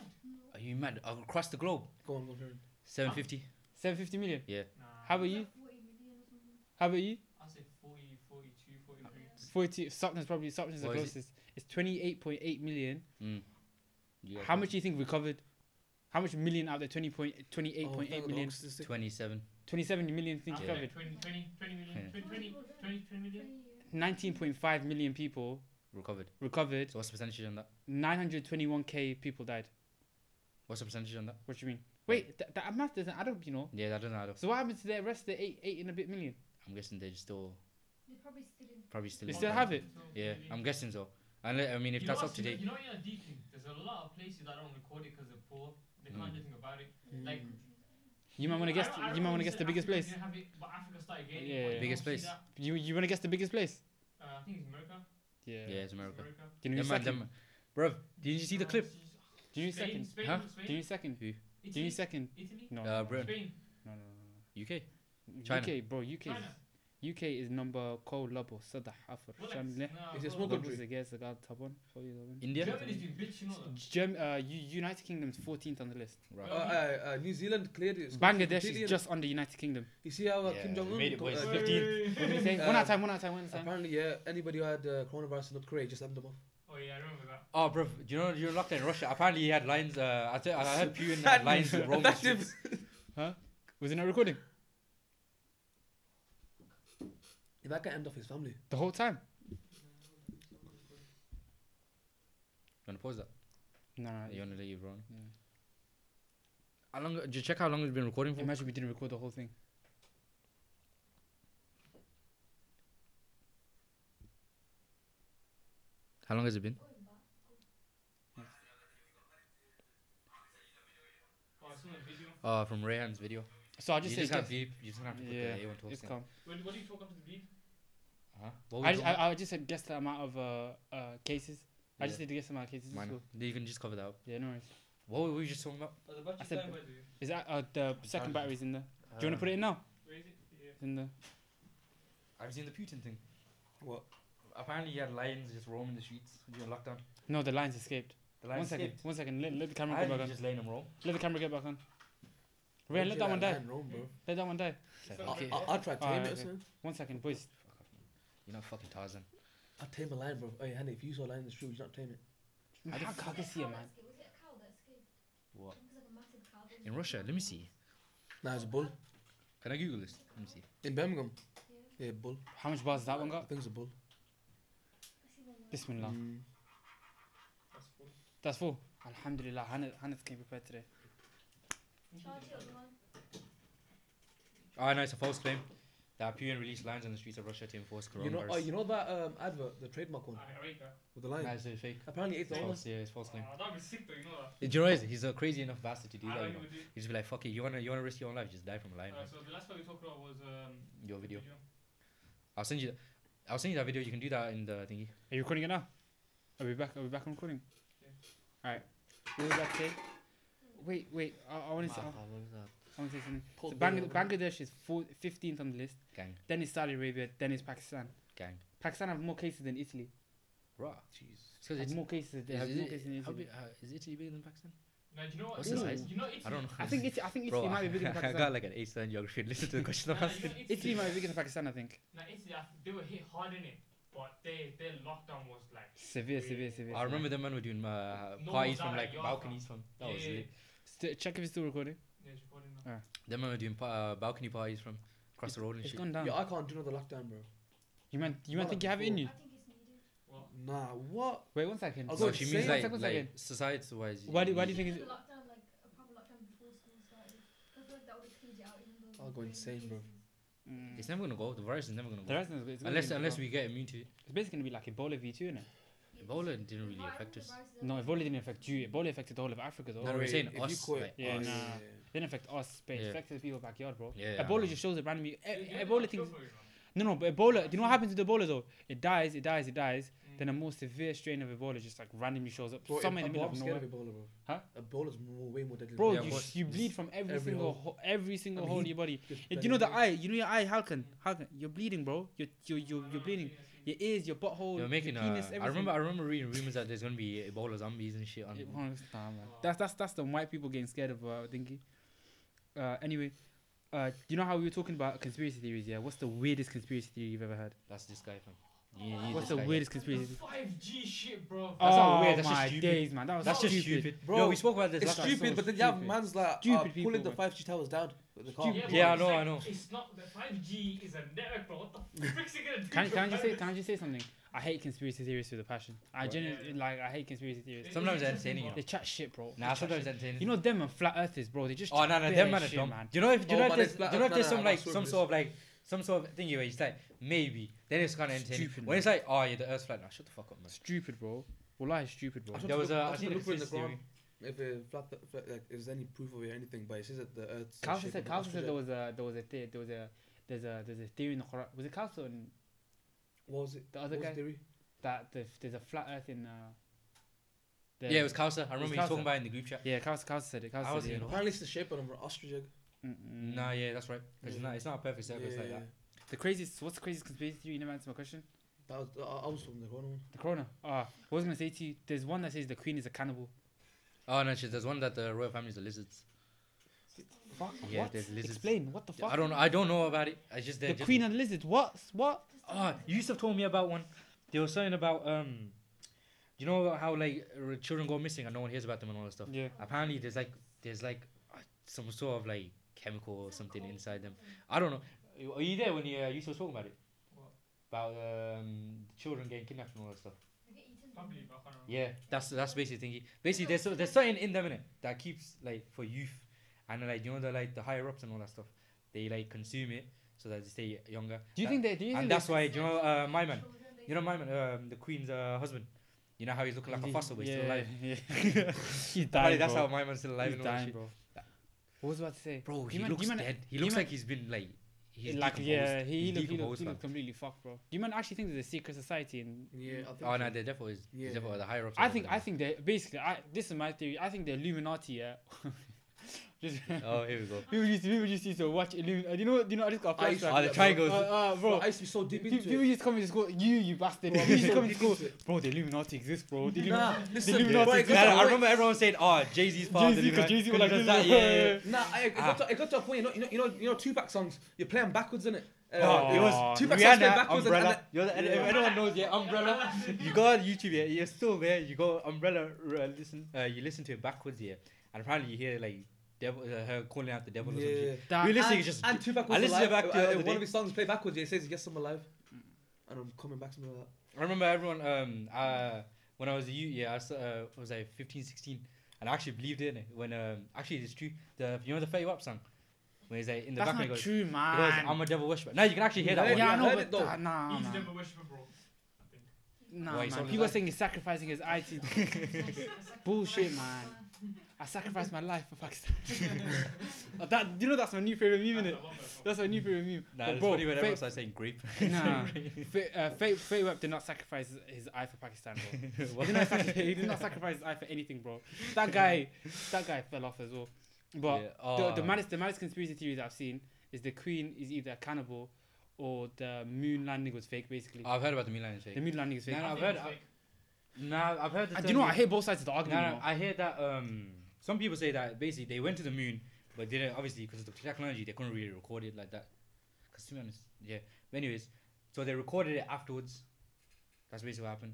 Are you mad? Across the globe, Go on, go on. Seven fifty. Seven fifty million. Yeah. Nah, How about you? 40 million or something. How about you? I say 40, 42, 43. Forty. Stockton's probably Stockton's the What is it? closest. It's twenty eight point eight million. Mm. You got How much do you think recovered? How much million out of the 20 point, 28.8 Oh, million? Twenty-seven. 27 million think Yeah. feel recovered. 20, 20, 20 million, Yeah. 20, 20, 20, 20 million. 19.5 million people Recovered. recovered. So what's the percentage on that? 921k people died. What's the percentage on that? What do you mean? Wait, th- that math doesn't add up, you know. Yeah, that doesn't add up. So what happened to the rest of the eight, eight and a bit million? I'm guessing they're still They're probably still in. probably still. They in still have it? Yeah, I'm guessing so. And I mean, if You that's up to date, You know, in a deacon, there's a lot of places that don't record it because they're poor. They can't Mm. do anything about it. Mm. Like, You might want to guess. don't- I You might want to guess the biggest Africa place. didn't have it, but Africa started getting Yeah, it. yeah. you Biggest place. You you want to guess the biggest place? Uh, I think it's America. Yeah. yeah, it's America. America. Do you Them need second? them, bruv, did you see the clip? it's- Do you second? Spain, Huh? Spain, Do you second? Who? Do you second? Italy, No. Uh, no, Britain. Spain, no, no, no, UK. China. UK, bro. UK. China. is- UK is number call labo صدح حفر Rolex. عشان له No, Is it bro. small ضرب country? السجاير قاعد طبعا خوي طبعا India. Germany's doing bitch, you know that. Gem, uh, U- United Kingdom's 14th on the list. Uh, Right. uh, uh, New Zealand cleared it. Bangladesh completely, is innit? just under United Kingdom. You see how uh, Yeah, Kim Jong Un. made it, boys. uh, 15. What did he say? Uh, one at a time, one at a time, one at a time. Apparently, yeah, anybody who had uh, coronavirus in North Korea just sent them off. Oh yeah, I remember that. Oh, bro, do you know you're locked in Russia? Apparently, he had lines. Uh, I, th- I heard Putin had lines with Roman streets. Was it not recording? If that can end off his family. The whole time? Gonna pause that. No, no. You wanna leave, bro? Yeah. How long? Did you check how long it's been recording for? Imagine we didn't record the whole thing. How long has it been? Oh, I saw a video. Uh, from Rayhan's video. So I just you say just have guess. beep. You just have to put Yeah, the A1 talks It's thing. calm. What, what do you talk after the beep? Huh? I, just, I, I just said guess the amount of uh, uh, cases. I just Yeah. need to guess the amount of cases. It's Minor. You can just cover that up. Yeah, no worries. What were we just talking about? Oh, the battery's said- dying, by the. Is that uh, the second battery's in there? Do you want to put it in now? Where is it? Yeah. It's in the. Have seen the Putin thing? What? Apparently, he had lions just roaming the streets during lockdown. No, the lines escaped. The One lions second. escaped. One second. Let, let the camera heard go back on. just letting them roam. Let the camera get back on. Why Ray, would let you that one die. roam, bro? Let that one die. It's I'll, okay. I'll, I'll try to tame Alright, it okay. something. One second, boys. Fuck off. You're not fucking Tarzan. I'll tame a lion, bro. Hey, Henny, if you saw a lion in the street, would you not tame it? I Was can't, it a see it, cow man. Was it a cow that? What? It was like a massive cow that was In Russia? Let me see. Nah, it's a bull. Can I Google this? Let me see. In Birmingham. Yeah. Yeah, bull. How much bars has that one I got? think it's a bull. I see one now. Bismillah. Mm. That's full. That's full. Alhamdulillah. Hannah, Hannah came prepared today. Charge it on one. Oh, no, it's a false claim. That Putin released lions on the streets of Russia to enforce coronavirus. You know, oh, you know that um, advert, the trademark one I rate that. with the lion? Nah, it's a fake. Apparently, eight It's dollars. false. Yeah, it's false claim. Oh, that'd be sick though, you know that. Do you know what? He's a crazy enough bastard to do I that. You you know? would do. He's just be like, fuck it, you wanna you wanna risk your own life, just die from a lion. Uh, so the last one we talked about was um, Your video. I'll send you. I'll send you that video. You can do that in the thingy. Are you recording it now? Are we back? Are we back on recording? Yeah. Alright. What was that say? wait, wait. I, I want to say. Wow, what was that? I want to say something. So Put Bangla- the- Bangladesh is four, 15th on the list. Gang, Then is Saudi Arabia. Then is Pakistan. gang. Pakistan have more cases than Italy. Right. Jeez. Because Have it's more cases. They is, have is more it- cases than Italy. big, uh, is Italy bigger than Pakistan? Now, do you know what? What's the Italy- size? You know Italy. I don't know. I think Italy, I think Bro, Italy might be bigger than Pakistan. I Pakistan. got like an A star in geography. Listen to the question I'm Nah, you asking. know Italy might be bigger than Pakistan. I think. Now, Italy, I think they were hit hard in it, but they, their lockdown was like. Severe, severe, severe. I remember the when we were doing uh, No parties from like balconies from. That Yeah, was yeah, lit. St- check if it's still recording. Yeah, it's recording now. Them when we were doing pa- uh, balcony parties from across the road and It's shit. gone down. Yeah, I can't do another lockdown, bro. You man, you man Not think you have it in you? I think it's needed. Well, Nah, what? Wait one second. I'll No, go she insane. means One like, second, like second. society wise. Why do- why do you think Should it's- the lockdown, like a proper lockdown before school started. I feel like that would have cleared it out even though. I'll go there were insane, bro. cases. Mm. It's never gonna go. The virus is never gonna The go. rest is it's gonna Unless be- unless we get immune to it. It's basically gonna be like Ebola V2, innit? Yeah, Ebola didn't really virus- affect us. viruses are No, Ebola didn't affect you. Ebola affected the whole of Africa though. No, no, we're wait, saying if you us, call it like, Yeah, us, nah. Yeah. didn't affect us, but it Yeah. affected the people backyard, bro. Yeah, yeah, I Ebola know. just shows a randomly. E- Yeah, yeah, Ebola things. you. No, no, but Ebola. Do you know what happens with Ebola though? It dies, it dies, it dies. Mm. Then a more severe strain of Ebola just like randomly shows up Bro, somewhere in the middle I'm of scared nowhere. of Ebola, bro. Huh? Ebola's more, way more deadly. Bro, Yeah, you, but sh- you bleed from every, every single hole. ho- every single mean, hole in he- your body. Yeah, do you know the eye? You know your eye? How can? How can? You're bleeding, bro. You're you're you're, you're no, bleeding. I've seen it, I've seen Your ears, your butthole, They're making. your Uh, penis, I remember. I remember reading rumors that there's gonna be Ebola zombies and shit. On, It- nah, man. Oh. That's that's that's the white people getting scared of uh, thingy. Uh, anyway, uh, you know how we were talking about conspiracy theories? Yeah. What's the weirdest conspiracy theory you've ever heard? That's this guy, from. You, you What's the weirdest The conspiracy? 5G shit, bro. That's not oh weird, that's just my stupid. days, man. That was That's just stupid. stupid, Bro, Yo, we spoke about this. It's last time. stupid, so but then you have stupid. man's like Stupid uh, people, pulling the man. 5G towers down with the car. Stupid. bro, Yeah, I know, like- I know. It's not the 5G is a network, bro. What the frick's it gonna do? Can, to can I just say? private- Can I just say something? I hate conspiracy theories with a passion. I What? genuinely like. I hate conspiracy theories. It- Sometimes they're entertaining. They chat shit, bro. Nah, chat sometimes shit. entertaining. You know them and flat earthers, bro. They just. Oh no, no, them man are shit, dumb. man. Do you know if do you Oh, know if there's do you know if there's some like some sort of like some sort of thingy where it's like maybe then it's kind of entertaining. Stupid, when it's like ah, oh yeah the Earth's flat, now shut the fuck up, man. Stupid, bro. Wallah, it's stupid, bro. There was a- I I was think gonna the look for it in the if it flat, flat, like is there any proof of it or anything, but it says that the Earth's. Kausa shaped said, like an Kausa said there was a there was a the- there was a there's a there's a theory in the Quran. Was it Kausa and What was it? the other what guy? theory? that the, there's a flat Earth in? Uh, the- Yeah, it was Kausa. I remember you talking about it in the group chat. Yeah, Kausa, Kausa said it. Kausa I said wasn't it. even- Apparently, it's the shape of an ostrich egg. Mm-mm. Nah, yeah, that's right. 'Cause It's Yeah. not it's not a perfect circle. It's like Yeah, that. The craziest. What's the craziest conspiracy theory? You never answered my question. That was I, I was from the Quran one. The Corona. Ah, what I was gonna say to you. There's one that says the Queen is a cannibal. Oh no, shit. There's one that the royal family is the lizards. Fuck. Yeah, what? there's lizards. Explain. What the fuck? I don't know. I don't know about it. I just The just- Queen and lizards. What? What? Oh, Yusuf told me about one. They were saying about um, you know how like children go missing and no one hears about them and all that stuff. Yeah. Apparently, there's like there's like uh, some sort of like chemical or something inside them. I don't know. Are you there when you, uh, Yusuf was talking about it? What? About um, children getting kidnapped and all that stuff. They get eaten. Probably, but I can't remember. Yeah, that's that's basically thingy. Basically, there's so- there's something in them innit, that keeps like for youth, and like you know the like the higher ups and all that stuff. They like consume it so that they stay younger. Do you That- think they? Do you think and that's why do you know uh, my man. You know my man, um, the queen's uh, husband. You know how he's looking like a fossil, but he's still alive. Yeah. he's Apparently dying, that's bro. how my man's still alive He's and all dying, bro. What was I about to say? Bro, Do he man- looks man- dead. He looks man- like he's been like he's like decomposed. yeah, he, he, He's look, he, look, decomposed, he fam. completely fucked, bro. Do you man actually think there's a secret society in? Yeah, I think. Oh so. no, there definitely is. Yeah. Yeah. Definitely the higher ups. I think I think they basically. I this is my theory. I think the Illuminati. Yeah. Just, Oh, here we go. people used to, people just used to watch Illuminati. You know what? You know I just got a I to flashback. Oh, the triangles. Uh, uh, Bro. I used to be so deep People into people it. used to come into school. You, you bastard. Bro, used to come to school. Bro, the Illuminati exists, bro. The Nah, listen, Illuminati bro, exists. to I point- remember everyone saying, "Oh, Jay Z's part of Jay-Z, because Illuminati." Jay-Z was like, this, that, yeah, yeah. Nah, I, it, got to, it got to a point. You know, you know, you know, you know, Tupac songs. You're playing backwards, innit? Uh, Oh, it was played Rihanna, backwards Umbrella. and You're the, Yeah. If anyone knows, yeah, Umbrella. you go on YouTube, yeah, you're still there. You go Umbrella, uh, listen, uh, you listen to it backwards, yeah, and apparently you hear like devil, uh, her calling out the devil or some Yeah. shit. That- Realistically, and, just and Tupac I was listened alive. to it back the uh, one day. of his songs play backwards. Yeah, it says "Yes, I'm alive," and I'm coming back something like that. I remember everyone um uh when I was a youth, yeah, I was, uh, was like 15, 16, and I actually believed in it when um actually it's true. The you know the Fetty Wap song when he's like in the That's background not he goes, true, he goes, man. "I'm a devil worshiper." Now you can actually hear that Yeah, one. yeah, I I know, but it though. uh, nah, He's man. never worshiper, bro. I think. Nah, Why, he's man. only People are like- saying he's sacrificing his eye teeth. Bullshit, man. Right I sacrificed my life for Pakistan. That you know that's my new favorite meme, innit? That's my new favorite meme. Nah, But it's bro, funny when everyone Fate- starts saying grape. Nah, Fate, uh, Fate, Fetty Wap did not sacrifice his, his eye for Pakistan, bro. he, did not he did not sacrifice his eye for anything, bro. That guy, that guy fell off as well. But Yeah, the, the oh. maddest, the maddest conspiracy theories I've seen is the Queen is either a cannibal or the moon landing was fake, basically. I've heard about the Milan fake. the moon landing is fake. Nah, I I've heard. it's I- fake. Nah, I've heard. the and do you know what? I hear both sides of the argument. no, you. I hear that um, some people say that basically they went to the moon, but didn't obviously because of the technology they couldn't really record it like that. Because to be honest, yeah. But anyways, so they recorded it afterwards. That's basically what happened.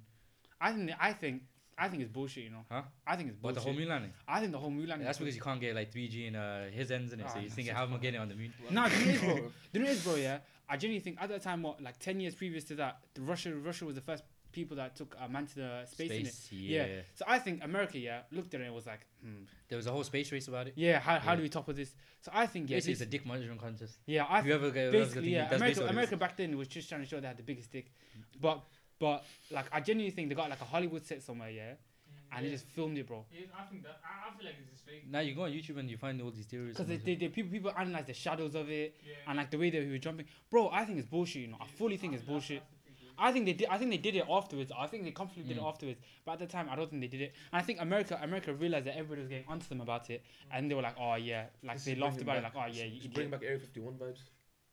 I think I think I think it's bullshit. You know. Huh? I think it's But the whole moon landing. I think the whole moon landing. that's because you can't get like 3G in uh, his ends in it. Ah, so you're thinking, how am I getting on the moon? No, do you know what it is, bro? Do you know what it is, bro? Yeah, I genuinely think at that time, what like ten years previous to that, the Russia Russia was the first people that took a man to the space, in it. Yeah. Yeah. So I think America, yeah, looked at it and was like, hmm, There was a whole space race about it. yeah, how, how Yeah. do we topple this? So I think yeah, Basically, this, it's a dick measurement contest. yeah, I If you ever basically yeah, America, basically what it America back then was just trying to show they had the biggest dick, but but like I genuinely think they got like a Hollywood set somewhere, yeah, and they just filmed it, bro. Yeah, I think that I, I feel like it's just fake. Now you go on YouTube and you find all these theories. Because they, they, they, people people analyze the shadows of it Yeah. and like the way that he was jumping, bro. I think it's bullshit. You know, I fully think it's bullshit. I think they did. I think they did it afterwards. I think they completely did it Mm. afterwards. But at the time, I don't think they did it. And I think America, America realized that everybody was getting onto them about it, and they were like, "Oh yeah," like This they is laughed bringing about it, like, "Oh yeah, you Just bring back Area 51 vibes.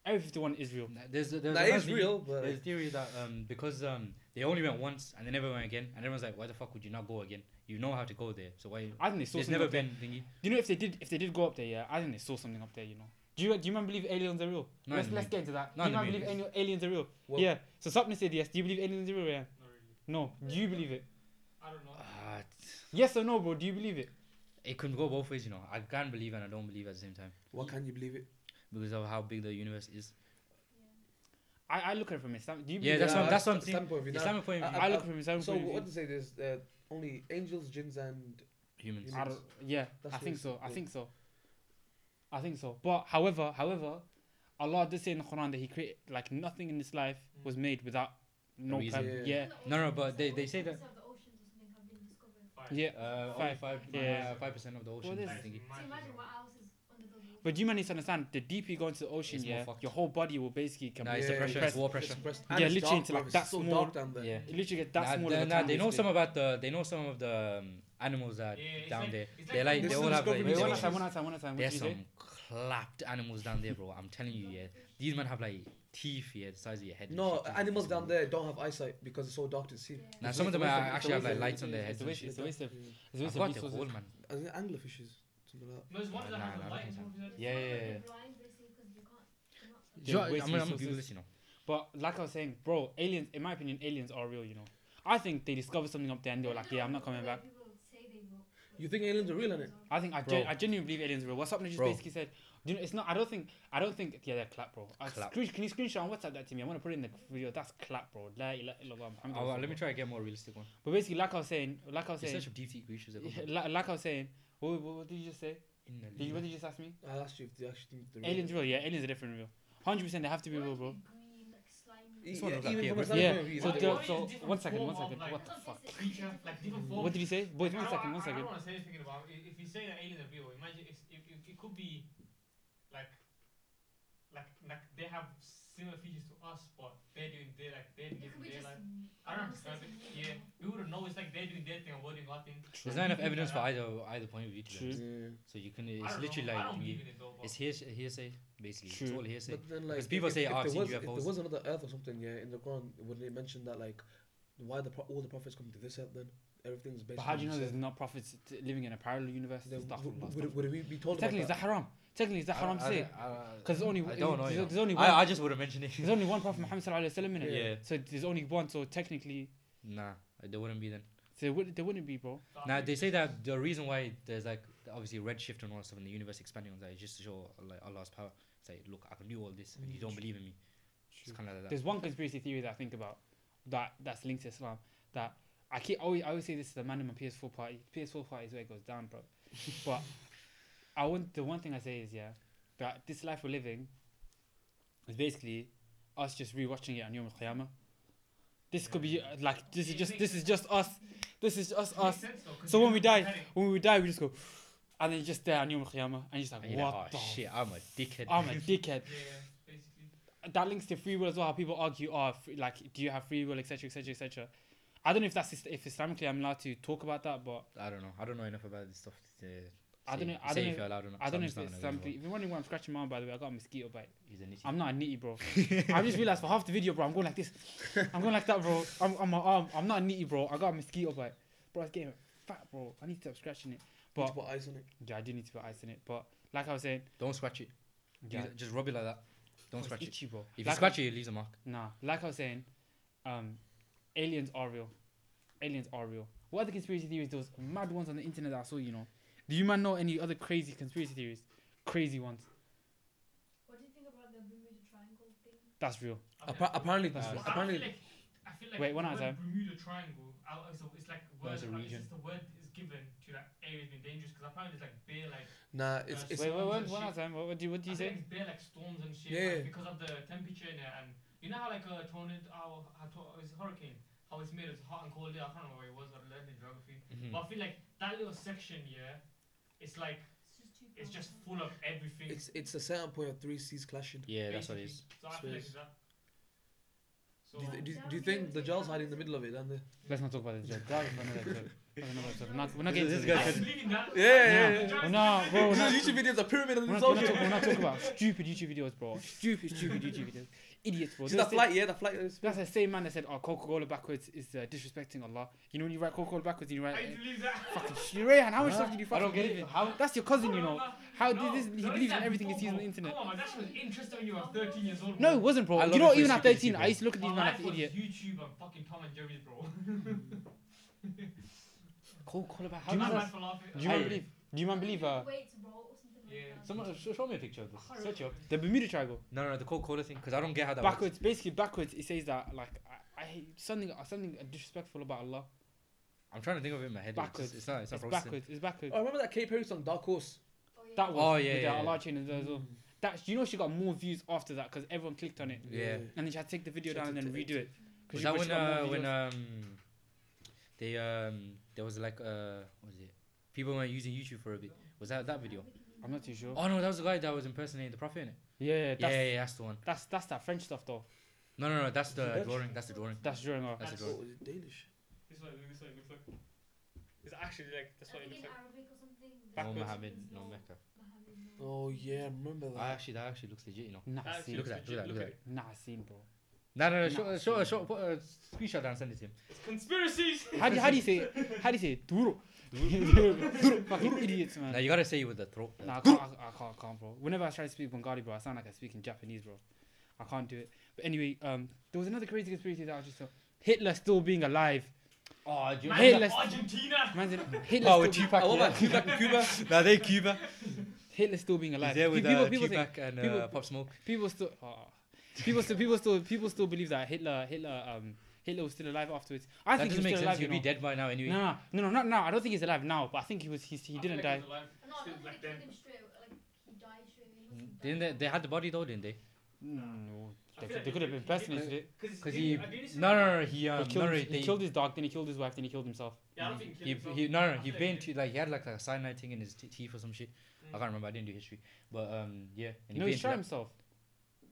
Area 51 is real. There's, there's That another is thing- real, but There's a theory that um because um they only went once and they never went again, and everyone's like, why the fuck would you not go again? You know how to go there, so why? I think they saw There's something never up there. been thingy. Do you know if they did if they did go up there? Yeah, I think they saw something up there. You know. Do you do you man believe aliens are real? Not let's let's get into that. Not do you man believe ali- aliens are real? Well- yeah. So something said yes. Do you believe aliens are real? Yeah. Not really. No. Do you believe it? I don't know. Ah, Yes or no, bro? Do you believe it? it can go both ways, you know. I can't believe and I don't believe at the same time why can't you believe it? because of how big the universe is. I, I look at it from Islam. Do you Yeah, believe that's that? what- that's what I'm saying. standpoint of view. Now, Islamic point of I- view, I look at it from Islamic So point of view. what to say? There's uh, only angels, jinns, and humans. You I don't, yeah, That's I think so. I think so. I think so. But however, however, Allah does say in the Quran that He created like nothing in this life was made without no reason. purpose. Yeah. Yeah, No, no, but they- they say that- The oceans or been discovered. Five. yeah. Uh, Five. five, Yeah. five percent of the ocean. this I think. So imagine what else is under those waters. But you man need to understand the deeper you go into the ocean, It's yeah, your whole body will basically come. Nah, it's the Yeah, pressure. compress. It's pressure. Expressed. Yeah, it's literally dark, into, bro. like, It's that so small- dark down there. Yeah. It literally get that Nah, small. they, of nah, they know some about the. They know some of the um, animals that Yeah, down like- there. it's They like like. They're They still all have like. discovering Wait, these one oceans. at time, one time, one time. There's did say? some clapped animals down there, bro. I'm telling you, yeah. These men have like teeth, yeah, the size of your head. No, animals down there don't have eyesight because it's so dark to see. Yeah. Now It's some of them are of- it's a actually have like lights on their It's heads a waste. shit. It's a waste of. Yeah. It's a I waste of forgot the resources. whole man. I think anglerfishes, something like that. No, one that Nah, has nah, a I light. don't think what is? Yeah, yeah, yeah. They're blind basically because you can't. You're not. Yeah, Sure, I'm gonna I'm. Google this, you know. But like I was saying, bro, aliens. In my opinion, aliens are real. You know, I think they discovered something up there and they were like, yeah, I'm not coming back. People say they will. You think aliens are real, innit? I think I, gen- I genuinely believe aliens are real. What's up? Just Bro. basically said, you know, it's not. I don't think. I don't think. Yeah, they're clap, bro. Clap. Screen, can you screenshot and WhatsApp that to me? I want to put it in the video. That's clap, bro. La ilaha illallah Muhammad Oh, let me Rasulullah. try to get a more realistic one. But basically, like I was saying, like I was It's saying, such a deep sea creatures. yeah, like, like I was saying, what, what, what did you just say? in the Did you, what did you just ask me? I asked you if they actually think they're real. Aliens real? Yeah, aliens are different real. Hundred percent, they have to be Why real, is bro. it green, like slimy? This Yeah, one looks like even Pierce from a Brosnan. science Yeah, point of view, so it's the- real. Why is so it different one second, form one of, second. like, What the fuck? Creature, like different forms. What did you say, boys? I One don't- second, I- one I second. don't want to say anything about it. If you say that aliens are real, imagine it's, it, it, it could be like, like, like they have similar features to us, but they're doing their like they're It living could be their just. life. I don't monsters understand it. Yeah, weird. we wouldn't know. It's like they're doing their thing and we're doing our thing. There's not enough evidence for either either point of view. To be True. honest. Yeah. So you can. I It's don't literally know. I like don't you- believe in it though. But it's hearsay, hearsay basically. It's all hearsay. But then, like, people if, say, if, "Oh, I've there seen was, if UFOs." there was another Earth or something, yeah, in the Quran, would they mention that like, why the pro- all the prophets come to this Earth? Then everything's based. But how do you know there's Earth. not prophets t- living in a parallel universe? Then Astaghfirullah, would, would, would we be told Technically, is about that haram? Technically, is that haram to I- say? Because there's only I don't know. there's, there's only one. I, I just would have mentioned it. there's only one Prophet Muhammad sallallahu alaihi wasallam in it. Yeah. So there's only one. So technically, Nah, there wouldn't be then. so there, would, there wouldn't be, bro. Now they say that the reason why there's like obviously redshift and all that stuff in the universe expanding on that is just to show like Allah's power. Say, look, I can do all this, and you don't believe in me. It's kind of like that. There's one conspiracy theory that I think about that that's linked to Islam. That I keep always I always say this to the man in my PS4 party. PS4 party is where it goes down, bro. but I want the one thing I say is yeah that this life we're living is basically us just rewatching it on Yom Al Qiyamah. This could be uh, like this is just this is just us. This is us, us. sense So when we die, preparing. when we die, we just go, and then you just there on Yom Qiyamah, and you're just like, And you're what like, the oh shit, I'm a dickhead. I'm a dickhead. Yeah, yeah, basically. That links to free will as well. How people argue, oh, free, like, do you have free will, etc., etc., etc. I don't know if that's if Islamically I'm allowed to talk about that, but I don't know. I don't know enough about this stuff. To I don't know- I don't if know- you're allowed or not. I don't I'm know just if not it's gonna go Islamically. If you're wondering why I'm scratching my arm, by the way, I got a mosquito bite. He's a nitty. I'm not a nitty, bro. I just realized for half the video, bro, I'm going like this. I'm going like that, bro. I'm, I'm my arm. I'm not a nitty, bro. I got a mosquito bite. Bro, it's getting fat, bro. I need to stop scratching it. Need to But put ice on it. yeah, I do need to put ice in it. But like I was saying, Don't scratch it. yeah, Just rub it like that. Don't it's scratch it. itchy, bro. If you Like I- scratch it, it leaves a mark. Nah, like I was saying, um, aliens are real. Aliens are real. What are the conspiracy theories? Those mad ones on the internet that I saw, you know. Do you man know any other crazy conspiracy theories? Crazy ones. What do you think about the Bermuda Triangle thing? That's real. Okay. Appa- apparently, That's this- right. I feel like, I feel like Wait, the one at a word time. Bermuda Triangle. I, so it's like a No, word. it's a uh, region. just the word is given to that area being dangerous because apparently it's like bear like. nah, it's Uh, it's wait, wait, storms wait, one shit. at a time. What, what do you, what do you I feel say? like it's bear like storms and shit. Yeah. Like, because of the temperature in it, and you know how like a tornado, how, how to, it's a hurricane, how it's made it's hot and cold. Yeah, I can't remember where it was. I learned in geography. Mhm. But I feel like that little section, yeah, it's like It's just just full of everything. it's it's a certain point of three seas clashing. Yeah, that's what it is. basically. So I feel like that. So, Do you, do, you, do you think the the gel's hiding in the middle of it? And the Let's not talk about this joke. That was another joke. That's another joke. We're not, we're not getting this guy this. I was believing that. Yeah, yeah, yeah, yeah. We're not, bro. We're These not, YouTube videos are pyramid on we're, the not, we're, not we're not talking about stupid YouTube videos, bro. Stupid, stupid YouTube videos. Idiots, bro. See Those that flight? Yeah, that flight. That's the same man that said, "Oh, Coca-Cola backwards is uh, disrespecting Allah." You know when you write Coca-Cola backwards, and you write I uh, believe that. fucking shit. Rayhan, how much Huh? stuff did you I fucking don't believe it. in? How? That's your cousin, you know. How no, did this? He believes in everything he sees on the internet. Come on, man, that shit was interesting when you were 13 years old. No, it wasn't, bro. I You love know, even for at stupidity, 13, I bro. used to look at My these men life like was idiot. YouTube and fucking Tom and Jerry's, bro. Coca-Cola back. How Do you do man, man laughing? do you man believe? Do you man believe uh, Weights roll or something Yeah. Someone show, show me a picture of this. I can't Search up. the Bermuda Triangle? No, no, the Coca-Cola thing, because I don't get how that works. Backwards, basically backwards. It says that like I, I hate something something disrespectful about Allah. I'm trying to think of it in my head. Backwards. It's, it's not. It's not It's backwards. It's backwards. Oh, remember that Katy Perry song Dark Horse? Oh, yeah. That was Oh, with yeah, the yeah, Allah yeah. chain as well. That you know she got more views after that because everyone clicked on it, Yeah. and then she had to take the video She down and then take redo it. Was that when got uh, when um they um there was like uh what was it? People weren't using YouTube for a bit. Was that that video? I'm not too sure. Oh no, that was the guy that was impersonating the prophet. Innit? Yeah, yeah, Yeah, that's, yeah, yeah, that's the one. that's that's that French stuff though. No, no, no, that's the Dutch? drawing. That's the drawing. That's during our. That's the drawing. Oh, is it Danish? This way, this way, looks like. It's actually like that's I what it looks like. Arabic or something. No Mohammed, no Mecca. Oh yeah, I remember that. Ah, actually, that actually looks legit. You know. Nah, That seen. Look at that. Look at that. Look at that. Nah, seen, bro. No, no, no. Show, show, show, put a screenshot down and send it to him. It's conspiracies. How do how do you say it? How do you say it? Duro. Duro. Fucking idiots, man. Now you gotta say it with the throat. Nah, I can't, I, I can't, I can't, bro. Whenever I try to speak Bengali, bro, I sound like I speak in Japanese, bro. I can't do it. But anyway, um, there was another crazy conspiracy that I just saw. Hitler still being alive. Oh, do you Man, Hey, Argentina. Man said Hitler, Oh, with still, Tupac. Oh, what yeah. about Tupac in Cuba? Nah, they Cuba. Hitler still being He's alive. there with people, uh, people, think, Tupac and people- uh, Pop Smoke. people still, oh, people still, people still, people still believe that Hitler, Hitler, um, Hitler was still alive afterwards. I That think he doesn't was make still sense. alive. He'd You be dead by now anyway. No, no, no, no, not now. I don't think he's alive now, but I think he was. He, he I didn't feel die. like he was alive No, I don't think they killed him straight. Like he died straight away. He must have Didn't they? They had the body though, didn't they? No, I they, like they could have been impersonated it. Because he. I No, no, no. He um. He killed, no, no, his, he they- killed his dog, then he killed his wife, then he killed himself. Yeah, I don't think he He, killed himself. he, no, no, he feel been like to like he had like a cyanide thing in his t- teeth or some shit. I Mm. can't remember. I didn't do history, but um, yeah. And No, he he shot to himself.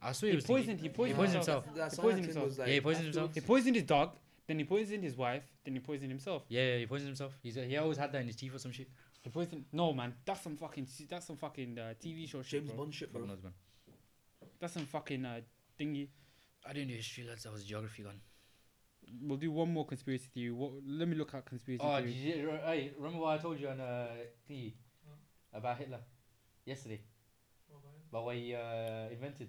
That- I swear He he was thinking- poisoned. He poisoned, poisoned himself. himself. That He poisoned himself. was like Yeah, he poisoned himself. He poisoned his dog, then he poisoned his wife, then he poisoned himself. Yeah, yeah, he poisoned himself. He's he always had that in his teeth or some shit. He poisoned. No, man, that's some fucking. That's some fucking uh, TV show shit, James bro. Bond shit, Fuck bro. knows, man. That's some fucking uh, thingy. I didn't do history, lads. That was geography gone. We'll do one more conspiracy theory. What, let me look at conspiracy Oh, did theory. you, hey, remember what I told you on uh, thingy about Hitler yesterday? About what he uh, invented.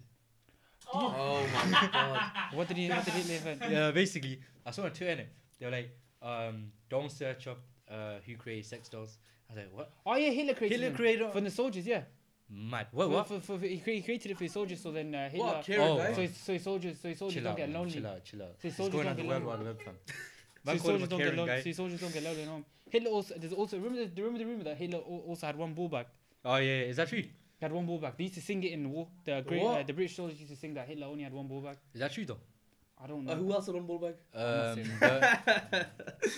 Oh, Oh my god. What did he? What did he invent? yeah, basically, I saw on Twitter, innit? they were like, um, don't search up uh, who created sex dolls. I was like, what? Oh yeah, Hitler created Hitler them. created for the soldiers. Yeah. Mad. What? What? For, for, for, he, created it for his soldiers, so then uh, Hitler. What, Kieran Oh, guy? so, his, so his soldiers, so his soldiers Chill don't out, get man. lonely. Chill out, chill out. So his It's soldiers going don't on the get World lonely. Wide Web. So his soldiers don't get caring lonely. guy. So his soldiers don't get lonely. at home. Hitler also. There's also remember the remember the rumor that Hitler al- also had one ball bag. Oh, yeah, yeah, is that true? He had one ball bag. They used to sing it in the war. The great, uh, the British soldiers used to sing that Hitler only had one ball bag. Is that true, though? I don't know. Uh, who else had one ball bag? not Um, saying but,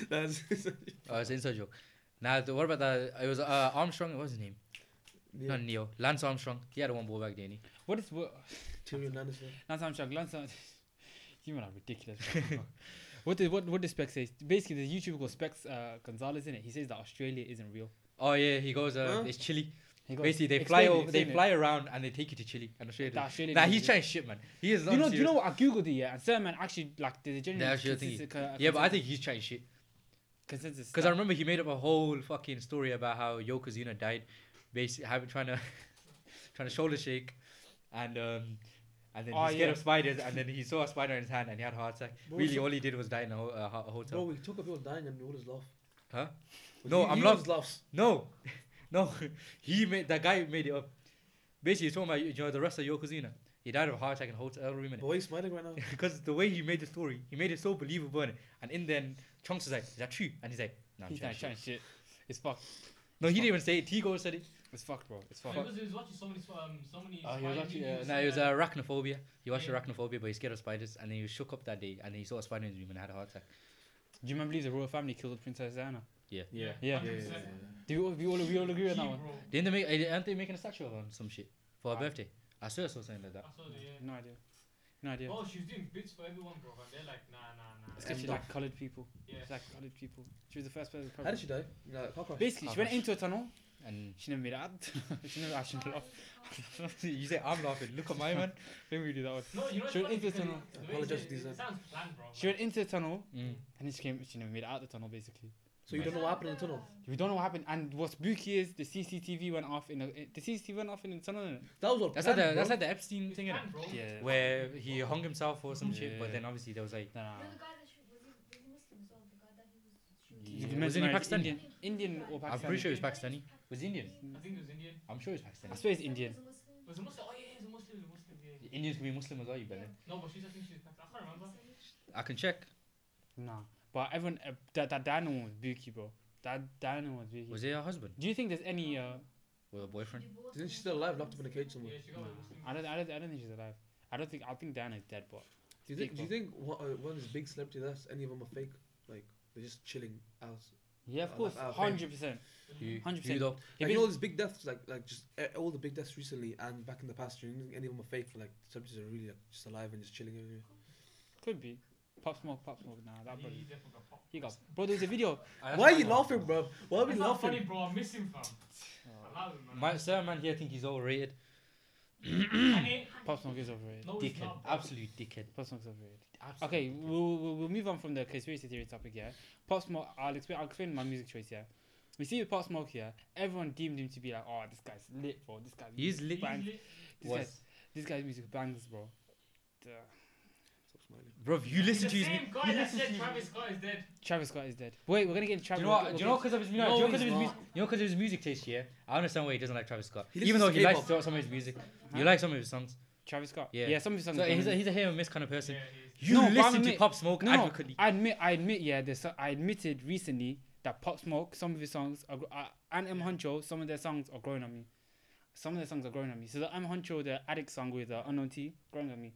That's oh, it's an inside joke. Now, the, what about that? It was uh, Armstrong. What was his name? yeah. Not Neo. Lance Armstrong. He had a one ball back, didn't he? What is what? Tyrion Lannister. Lance Armstrong. Lance Armstrong. You man are ridiculous. bro. what did what what did Specs say? Basically, the YouTuber called Specs uh, Gonzalez in it. He says that Australia isn't real. Oh yeah, he goes. Uh, Huh? It's Chile. He goes, Basically, they fly it, over. They it." fly around and they take you to Chile and Australia. That Australia Nah, he's trying shit, man. He is. You know, not do you know what? I googled it, yeah, uh, and certain man actually like there's a a thingy. consensus- uh, co- Yeah, but I think he's trying shit. consensus. Because I remember he made up a whole fucking story about how Yokozuna died, basically having trying to trying to shoulder shake, and um, and then Oh, ah, he's scared yeah. of spiders, and then he saw a spider in his hand and he had a heart attack. Bro, really, all he did was die in a, ho- a, a hotel. Bro, we talk about people dying and we always laugh. Huh? No, I'm he not- laughs. No, no, he made that guy made it up. Basically, he's talking about you know the rest of Yokozuna. He died of a heart attack in a hotel room in But why are you smiling right now? because the way he made the story, he made it so believable. innit? And in then Chunks was like, "Is that true?" And he's like, "No, I'm he's trying not shit." trying shit. It's fucked. No, he didn't even say it. Tigo said it. It's fucked, bro. It's He fucked. was, he was watching so many, um, so many. Oh, he was actually, uh, no, and it was that. arachnophobia. He watched Yeah. arachnophobia, but he's scared of spiders, and then he was shook up that day, and then he saw a spider in his room and had a heart attack. Do you remember believe the royal family killed Princess Diana? Yeah. Yeah. Yeah, 100%. yeah, yeah, Do you, we all we all agree on that Key, one? Didn't they make? eh, Aren't they making a statue of her on some shit for her birthday? I swear I saw something like that. I saw the, yeah. No idea. No idea. Oh, she's doing bits for everyone, bro. And they're like, nah, nah, nah. It's because she And like coloured people. Yeah. She like coloured people. She was the first person. How did she die? Like, car crash. Basically, she went into a tunnel. And She never made it out. she never actually laughed. you say I'm laughing. Look at my man. Let me do that one. No, you know She went into the tunnel. it- the way Apologize it- to these, It sounds planned, bro. She went into the tunnel Mm. and she came. She never made it out the tunnel. Basically, So you don't know what happened in the tunnel? we don't know what happened. And what's spooky is the CCTV went off in the the CCTV went off in the tunnel. That was all That's like planned, the that's like the Epstein It's thing, innit? planned, bro. Yeah. Where he hung himself or some shit, but then obviously there was like Nah. You know the guy that shoot, was he, was he Muslim as well? The guy that he was shooting. You Yeah. Was mention he Pakistani? Indian, Indian or Pakistani. I'm pretty sure he was Pakistani. Pakistani. Was he Indian? I think it was Indian. I'm sure he was I swear it's Indian. Was a Muslim. Was a Muslim? Oh yeah, he's a Muslim. He's a Muslim. Yeah. yeah. Indians can be Muslim as well, you better. No, but she's. I think she's. I can't remember. I can check. Nah, but everyone uh, that that Diana was booky, bro. That Diana one was booky. Was he her husband Do you think there's any? Uh, or a boyfriend? Divorced Isn't she still alive, locked up in a cage somewhere? Yeah, she got nah, a Muslim. I don't, I don't, I don't think she's alive. I don't think. I think Diana's dead, but Do you think? Do you Fake, think one, uh, one of these big celebrity deaths, any of them are fake? Like they're just chilling out. yeah, of Uh, course, like, hundred percent. Who- Hundred who percent. though? Like, you know all these big deaths, like like just uh, all the big deaths recently and back in the past. Do you think any of them are fake? Like celebrities are really like, just alive and just chilling everywhere. Could be. Pop smoke, pop smoke. Nah, that He brother. definitely got. He got. Bro, there's a video. Why are you laughing, bro? Why are we It's not funny, laughing? bro. I miss him, fam. I love him, man. My certain man here think he's overrated. And it- Pop smoke is overrated. No, it's Dickhead, not, bro. absolute dickhead. Pop smoke's overrated. Absolute Okay, dickhead. we'll, we'll, we'll move on from the conspiracy theory topic, yeah. Pop Smoke, I'll explain, I'll explain my music choice, yeah. We see with Pop Smoke here, everyone deemed him to be like, oh, this guy's lit, bro. This guy's He's lit. Bang. Easily. This Was guy's, this guy's music bangs, bro. Duh. Stop smiling. bro, you He's listen to his. same guy that said Travis Scott is dead. Travis Scott is dead. Wait, we're gonna get into Do Travis. you know? we'll what- get- Do you know? Because of his music. No, you know 'cause he's of his music. You know, because of his music taste. Yeah, I understand why he doesn't like Travis Scott. He Even though he likes K-pop. some of his music, Huh? you like some of his songs. Travis Scott. Yeah. Yeah, some of his songs. So he's a, he's a hit and miss kind of person. Yeah. You No, but I'm listen to admit- Pop Smoke no, no, advocately. I admit, I admit, yeah. There's, so- I admitted recently that Pop Smoke, some of his songs, are, gr- uh, and M Huncho, some of their songs are growing on me. Some of their songs are growing on me. So the M Huncho, the Addict song with uh, Unknown T, growing on me.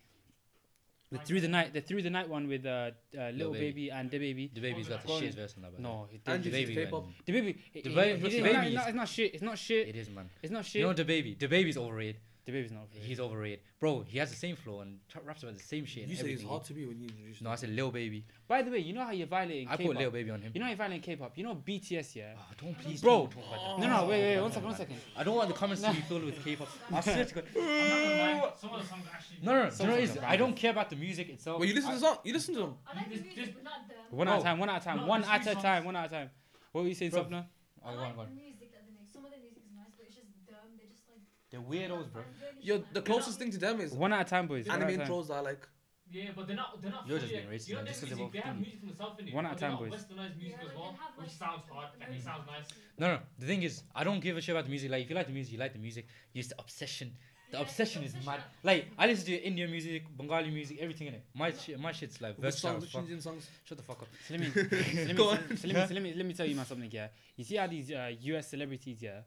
The Through the Night, the Through the Night one with uh, uh, Lil Baby. Baby and The Baby. The baby's got the Growing. shit verse on that. by. No, it didn't. the baby. The Baby. The Baby- he the didn't- Baby no, it's not shit. It's not shit. It is man. It's not shit. You know the baby. The baby's overrated. The Baby's not. overrated. He's overrated, bro. He has the same flow and tra- raps about the same shit. You and say it's everything. hard to be when you introduce. No, I said Lil Baby. By the way, you know how you're violating I put K-pop. Lil Baby on him. You know how you're violating K-pop. You know BTS, yeah. Oh, don't please, Bro. don't talk about that. No, no, wait, wait, one second, one second. I don't want the comments to be filled with K-pop. I swear to God. I'm not gonna lie. Some of the songs actually. No, no, no. Some You know what it is? are I don't care about the music itself. Well, you listen I- to the song. You listen to them. I like the This- music, this- but not them. One at a No. time, one at a time, No, one the at three a songs. time, one at a time. What were you saying, Bro. Sopna? I Oh, go like on, go on. the music that they make. Some of the music is nice, but it's just dumb. They're just like. They're weirdos, bro. Yo, the closest thing to them is One at a time, boys. One anime at a time. intros that I like. Yeah, but they're not. They're not. You're just fully- being racist, You know man, their just 'cause they're music, both They have female. music from the south innit? One at But a they time, got boys. Westernized music Yeah, as like, well, they have, which like, sounds hard and it sounds nice. No, no. The thing is, I don't give a shit about the music. Like, if you like the music, you like the music. It's the obsession. The Yeah, obsession it's is obsession. mad. Like, I listen to Indian music, Bengali music, everything in it. My shit, my shit's like Which versatile songs? as Which fuck. Indian songs? Shut the fuck up. So let me, so let me, Go so let me, so let me, let me tell you man something. Yeah, you see how these uh, U.S. celebrities, yeah,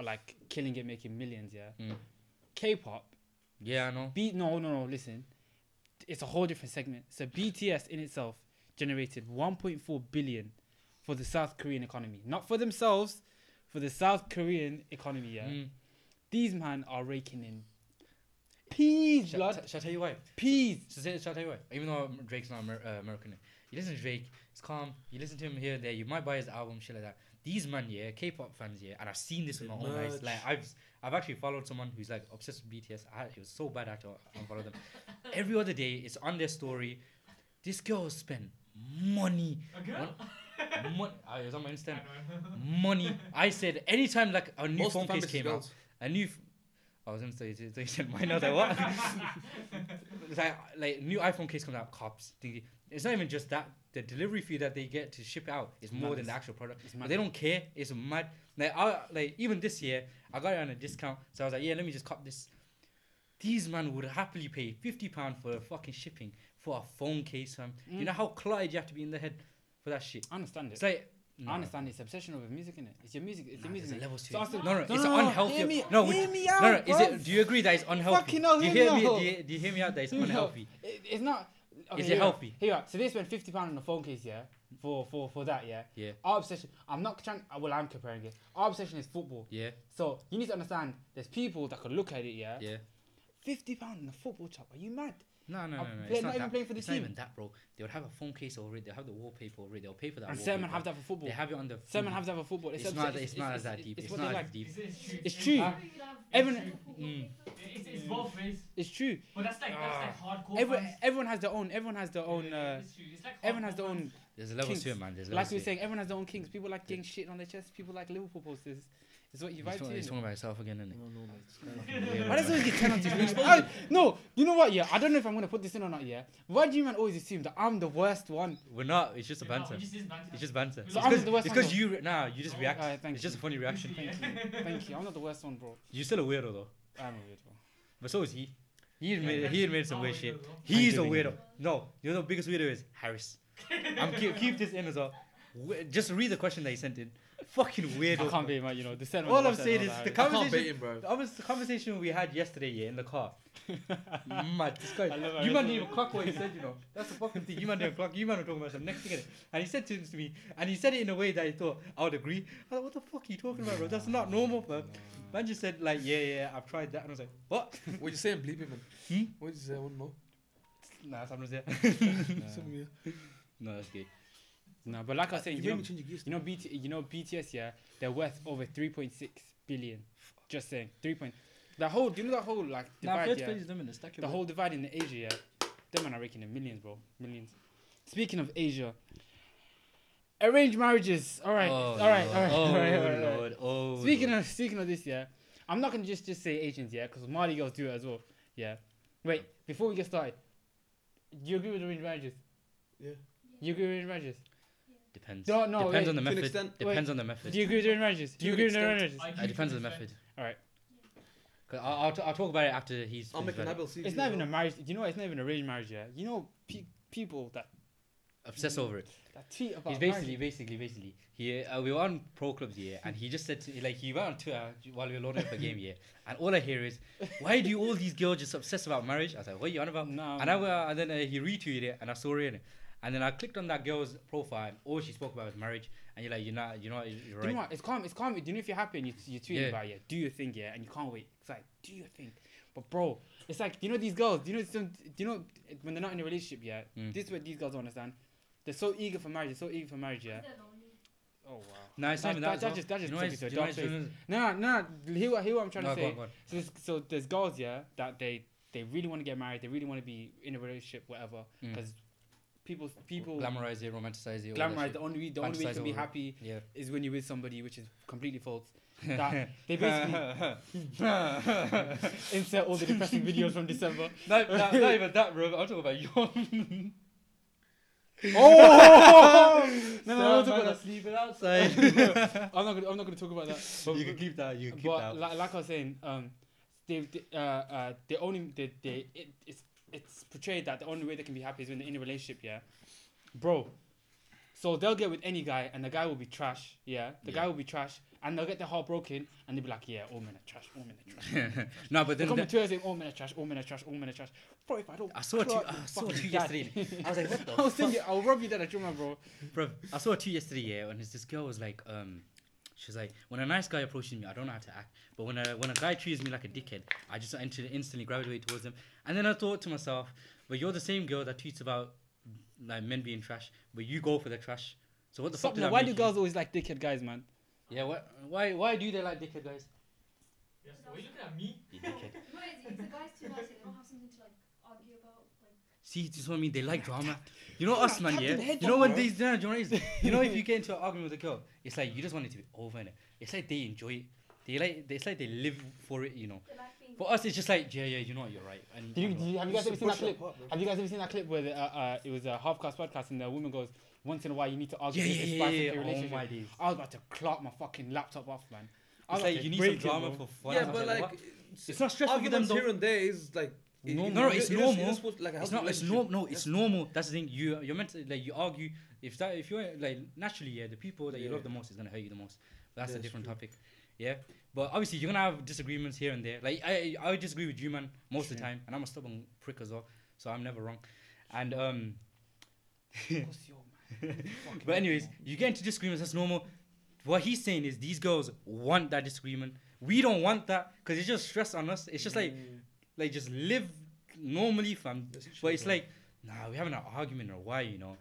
are like killing it, making millions. Yeah, Mm. K-pop. Yeah, I know. Be no, no, no. Listen, it's a whole different segment. So BTS in itself generated 1.4 billion for the South Korean economy, not for themselves, for the South Korean economy. Yeah, Mm. these man are raking in peas, Shall, blood, shall I tell you why? peas. Say, shall I tell you what? Even though Drake's not Amer- uh, American, you listen to Drake, it's calm. You listen to him here there. You might buy his album, shit like that. These man, yeah, K-pop fans, yeah, and I've seen this with my The own eyes. Like I've, I've actually followed someone who's like obsessed with BTS. I, it was so bad I had to unfollow them. Every other day, it's on their story. This girl spent money. A girl? Mon- uh, was on my Insta. I know. Money. I said anytime like a new Most phone case families came out, a new. F- I was gonna say, so you said mine. I was like, what? like, like new iPhone case comes out, cops. The- It's not even just that. The delivery fee that they get to ship it out is more than the actual product. They don't care. It's mad. Like, I, like even this year, I got it on a discount. So I was like, yeah, let me just cop this. These man would happily pay fifty pound for a fucking shipping for a phone case. Um, you Mm. know how cluttered you have to be in the head for that shit. I understand it. It's like. I understand it's obsession over music in it. It's your music. It's Nah, your music. innit? levels to So. No, no, No, it's no, no, unhealthy. hear me- no, hear me no, out, no. Is it? Do you agree that it's unhealthy? Fucking hell, do you hear me out. Do you, do you hear me out? That it's unhealthy. It, it's not. Okay, Is here it healthy? Here, we are. so they spend fifty pound on a phone case, yeah, for for for that, yeah. Yeah. Our obsession. I'm not trying. uh, Well, I'm comparing it. Our obsession is football. Yeah, So you need to understand. There's people that could look at it, yeah. yeah. Fifty pound on a football chop. Are you mad? No, no, no, I'm no. play- It's not not, even that. playing for the it's not even that, bro. They would have a phone case already. They'll have the wallpaper already. They'll pay for that. And some man wallpaper. have that for football. They have it on the. Some man phone. have that for football. It's obs- not. It's not as that deep. It's It's what they not like. deep. It's, it's true. It's Everyone, Mm. It's, it's both ways. it's true. But that's like that's like hardcore. Everyone, everyone has their own. Everyone has their own. Uh, it's true. It's like everyone has their own. fans. There's levels to Kings. it, man. There's Like we were saying, everyone has their own kings. People like getting shit on their chest. People like Liverpool posters. It's what you He's to. talking, he's talking about himself again, isn't No, no, mate. It's kind of- he? Why does it always get turned on to I, oh, No, you know what? Yeah, I don't know if I'm gonna put this in or not. Yeah, why do you man always assume that I'm the worst one? We're not. It's just a Yeah, no, banter. it just banter. It's just banter. So It's I'm 'cause- the worst It's because you. re- Nah, you just Oh, react. alright, thank It's just a funny reaction. Thank you, thank you. I'm not the worst one, bro. You're still a weirdo though. I'm a weird one. But so is he. He Yeah, admitted, that's- he admitted some oh, weird shit. He's a weirdo. No, you know the biggest weirdo is Harris. I'm keep, keep this in as well. Just read the question that he sent in. Fucking I weirdo. can't be, man. You know, the sentiment. All I'm saying is the that. I can't conversation. him, bro. That was the conversation we had yesterday, yeah, in the car. Mad, this guy. You Harris, man bro. didn't even clock what he said, you know. That's the fucking thing. You man didn't clock. You man were talking about some next thing. And he said to, to me, and he said it in a way that I thought I would agree. I was like, what the fuck are you talking about, bro? That's not normal, bro. Man just said like, yeah, yeah, I've tried that, and I was like, what? What you saying? Bleep it, man. Hmm? What you say? I want to know. Nah, something's there. Something, yeah. No, that's good. No, but like I was saying, You you know, change gears. you know, BT, you know, BTS, yeah, they're worth over 3.6 billion. Just saying, three point. The whole, do you know that whole like Nah, divide? first yeah, page them in the stack. the whole divide in Asia, yeah, them man are raking in millions, bro, millions. Speaking of Asia, arranged marriages. All right, Oh, all right, all right, Lord. all right, Oh, all right, all right. Lord. Oh, Speaking Lord. of speaking of this, yeah, I'm not gonna just just say Asians, yeah, because Mali girls do it as well. Yeah. Wait, before we get started, do you agree with arranged marriages? Yeah. You agree with arranged marriages? Depends. No, no, Depends wait. on the method. extent. Depends on the method. Do you agree with arranged marriages? Do you agree with arranged extent. marriages? It depends on the consent. method. 'Cause I'll, I'll, t- I'll talk about it after he's. I'll make finished an about it. It's not even a marriage. Do you know, it's not even a arranged marriage. Yeah. You know, pe- people that Obsess over it. that tweet about He's basically, marriage. basically, basically. He, uh, we were on pro clubs here, and he just said to like he went on Twitter while we were loading up a game here, and all I hear is, "Why do all these girls just obsess about marriage?" I was like, "What are you on about?" No, and I uh, and then uh, he retweeted it, and I saw it in it, and then I clicked on that girl's profile, and all she spoke about was marriage, and you're like, "You're not, you're not, you're You know what? It's calm. It's calm. Do you know if you're happy and you you tweet Yeah. about it, yeah, do your thing, yeah, and you can't wait. It's like do your thing. But bro, it's like you know these girls. Do you know some? Do you know when they're not in a relationship yet? Mm. This is what these girls don't understand. They're so eager for marriage. They're so eager for marriage, yeah. Oh wow. No, it's That- not even that- that. that just- that just You know took why it to a it's- you know dark why it's- No, no, no. Hear what, hear what I'm trying No, to go say. on, go on. So, there's, so there's girls, yeah, that they they really want to get married. They really want to be in a relationship, whatever. Mm. People people glamorize it, romanticize it. glamorize the only way- the only way to be happy Yeah. is when you're with somebody, which is completely false. That they basically insert all the depressing videos from December. not, not, not even that, bro. I'm talking about you. Oh no, no, no, Some no, man no, are sleeping outside. I'm not gonna I'm not gonna talk about that. But, you can keep that. You can keep but that. like, like I was saying, um, they, they uh uh they only they, they it, it's it's portrayed that the only way they can be happy is when they're in a relationship. Yeah, bro. So they'll get with any guy, and the guy will be trash. Yeah, the Yeah. guy will be trash, and they'll get their heart broken, and they'll be like, "Yeah, all men are trash. All men are trash." no, but then They come to saying, "All men are trash. All men are trash. All men are trash." Bro, if I don't, I saw a two. I saw a two yesterday. I was like, what the I was thinking, I'll rob you that at Juma, bro. Bro, I saw a two yesterday, yeah, and this girl was like, um, she's like, when a nice guy approaches me, I don't know how to act, but when a when a guy treats me like a dickhead, I just instantly instantly gravitate towards him. And then I thought to myself, but you're the same girl that tweets about like men being trash, but you go for the trash. So what the Stop fuck? does now. that Why make do you? girls always like dickhead guys, man? Yeah, what? Why why do they like dickhead guys? Yes. Were you looking at me? You dickhead. No, it's, if the guy's too nice, they don't have something to like argue about. Like, See, this is what I mean. They like drama. You know us, man. Yeah. in the head You know when bro. these, no, do you know what it is? You know if you get into an argument with a girl, it's like you just want it to be over. and It's like they enjoy it. They like. It's like they live for it. You know. they like being. For us, it's just like, yeah, yeah, you know what, you're right. And Did you, I'm did right. you, have you guys ever seen that clip? apart. Have you guys ever seen that clip where the, uh, uh, it was a Halfcast Podcast and the woman goes, "Once in a while, you need to argue yeah, this yeah, yeah, yeah, your yeah. Oh relationship." my days. I was about to clock my fucking laptop off, man. I was It's about like you need break some it, drama for fun. Yeah, I'm but like, like, what? it's not stressful for them arguments though. here and there is like. It- No, no, it's normal. you're supposed to, like, It's not. It's normal. No, it's normal. That's the thing. You you're meant to like you argue. If that if you're like naturally, yeah, the people that you love the most is gonna hurt you the most. But that's Yeah, a different true. topic. Yeah, but obviously you're gonna have disagreements here and there. Like I I disagree with you, man, most of the time, and I'm a stubborn prick as well, so I'm never wrong. And um, What's your man? Fucking but anyways, you get into disagreements. That's normal. What he's saying is these girls want that disagreement. We don't want that because it's just stress on us. It's just like Mm, like just live normally, fam. that's But it's bro. like, nah, we're having an argument or why, you know?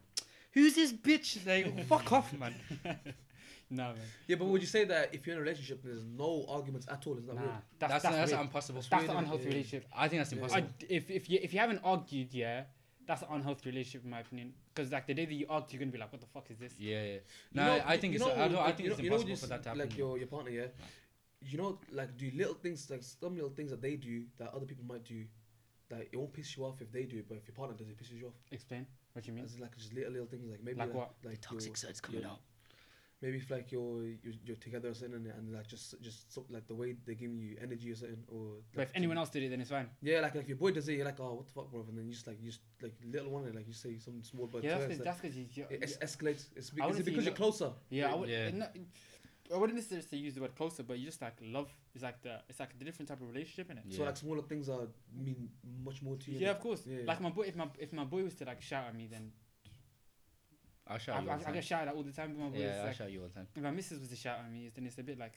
Who's this bitch? Like, fuck off, man. Nah, man. Yeah, but would you say that if you're in a relationship, there's no arguments at all? Is that Nah, weird? that's That's that's, that's, weird. impossible. that's weird, the unhealthy Yeah. relationship. I think that's Yeah. impossible. I, if if you if you haven't argued, yeah, that's an unhealthy relationship in my opinion. Because like the day that you argue, you're gonna be like, "What the fuck is this?" yeah, yeah. You No, know- I think it's. know, I, don't, I think you it's know- you know impossible for that to happen. Like your your partner, yeah. You know, like do little things, like some little things that they do that other people might do, that it won't piss you off if they do it, but if your partner does, it pisses you off. Explain what you mean. It's like just little little things, like maybe Like like, what? like Toxic your- side's coming out. Maybe if like you're you're, you're together or something, and, and like just just so, like the way they're giving you energy or something, or But if anyone else did it, then it's fine. yeah, like, like if your boy does it, you're like, oh, what the fuck, bro, and then you just like you just like little one, like you say something small, but yeah, that's because like, that's because you. it es- escalates. It's, be- is it because you you're closer. yeah, I would. Yeah. No, I wouldn't necessarily use the word closer, but you just like love is like the it's like a different type of relationship, innit? Yeah. So like smaller things are mean much more to you. Yeah, of course. Yeah, yeah. Like my boy, if my if my boy was to like shout at me, then I'll I, shout I, you all the I get shouted at all the time. But my boy Yeah, is I'll like, shout you all the time. if my missus was to shout at me, then it's a bit like,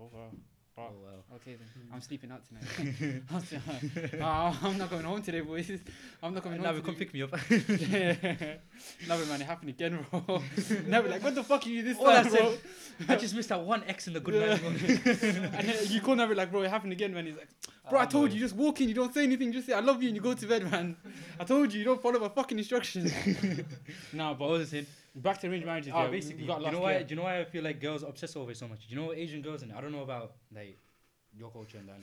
oh wow, Oh, wow. well. Okay then, Mm. I'm sleeping out tonight. I'm uh, I'm not going home today, boys. I'm not coming Now home. come today. pick me up. Never man, it happened again, bro. Never like, what the fuck are you this All I time, bro? I just missed that one X in the good bro. and then you call Never like, bro, it happened again, man. He's like, bro, I told you, just walk in, you don't say anything, just say I love you, and you go to bed, man. I told you, you don't follow my fucking instructions. nah, What but was I saying? Back to arranged marriages. Oh, yeah, basically, got you know why? here. Do you know why I feel like girls obsess over it so much? Do you know Asian girls and I don't know about like your culture and that,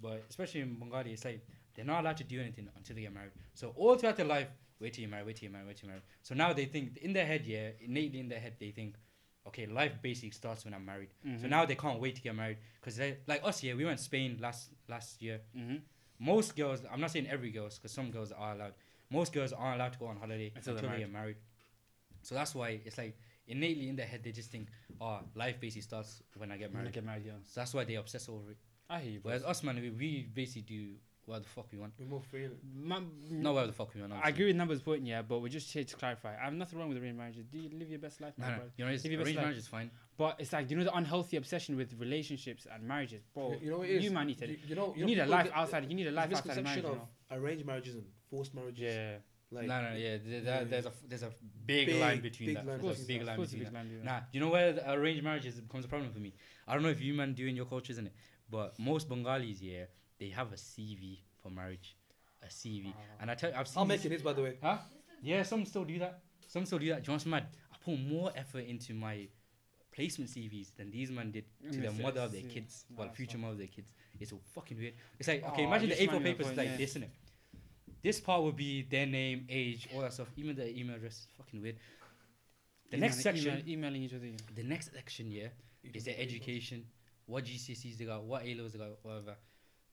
but especially in Bengali, it's like they're not allowed to do anything until they get married. So all throughout their life, wait till you're married, wait till you're married, wait till you're married. So now they think in their head, yeah, innately in their head, they think, okay, life basically starts when I'm married. So Mhm. now they can't wait to get married because they like us. Yeah, we went Spain last last year. Mhm. Most girls, I'm not saying every girls, because some girls are allowed. Most girls aren't allowed to go on holiday Until until, they get married. So that's why it's like innately in their head they just think, oh, life basically starts when I get When I married. get married, yeah. So that's why they obsess over it. I hear you, bro. Whereas us, man, we, we basically do whatever the fuck we want. We're more free. innit? Man, Not whatever the fuck we want. I agree with numbers point, yeah, but we're just here to clarify. I have nothing wrong with arranged marriages. Do you live your best life, man, no, bro? you know, it's, Live your best arranged life. marriage is fine. But it's like you know the unhealthy obsession with relationships and marriages, bro. You- you know what it is? You man need to. You, you know, You know, need a life get- outside. You need a life outside of marriage. misconception You of know? arranged marriages and forced marriages. Yeah, Like, no, no, yeah. There, Yeah. There's a there's a big, Big, line between big that. line of There's course, a big of line course, between big that. line, yeah. Nah, you know where the arranged marriages becomes a problem for me? I don't know if you man do in your culture, isn't it? But most Bengalis, yeah, they have a CV for marriage, a CV. Ah. And I tell, I've seen. I'll this- make it by the way. Huh? Yeah, some still do that. Some still do that. Do you know what's mad? I put more effort into my placement CVs than these men did to the Yes, mother of their yes, kids, no, well, that's future fine. mother of their kids. It's so fucking weird. It's like okay, Aw, imagine the just A4 remind me of papers point, like yeah. this, innit? This part would be their name, age, all that stuff. Even their email address, fucking weird. The next section, email- emailing each other. You the next section, yeah, is their education, what GCSEs they got, what A levels they got, whatever.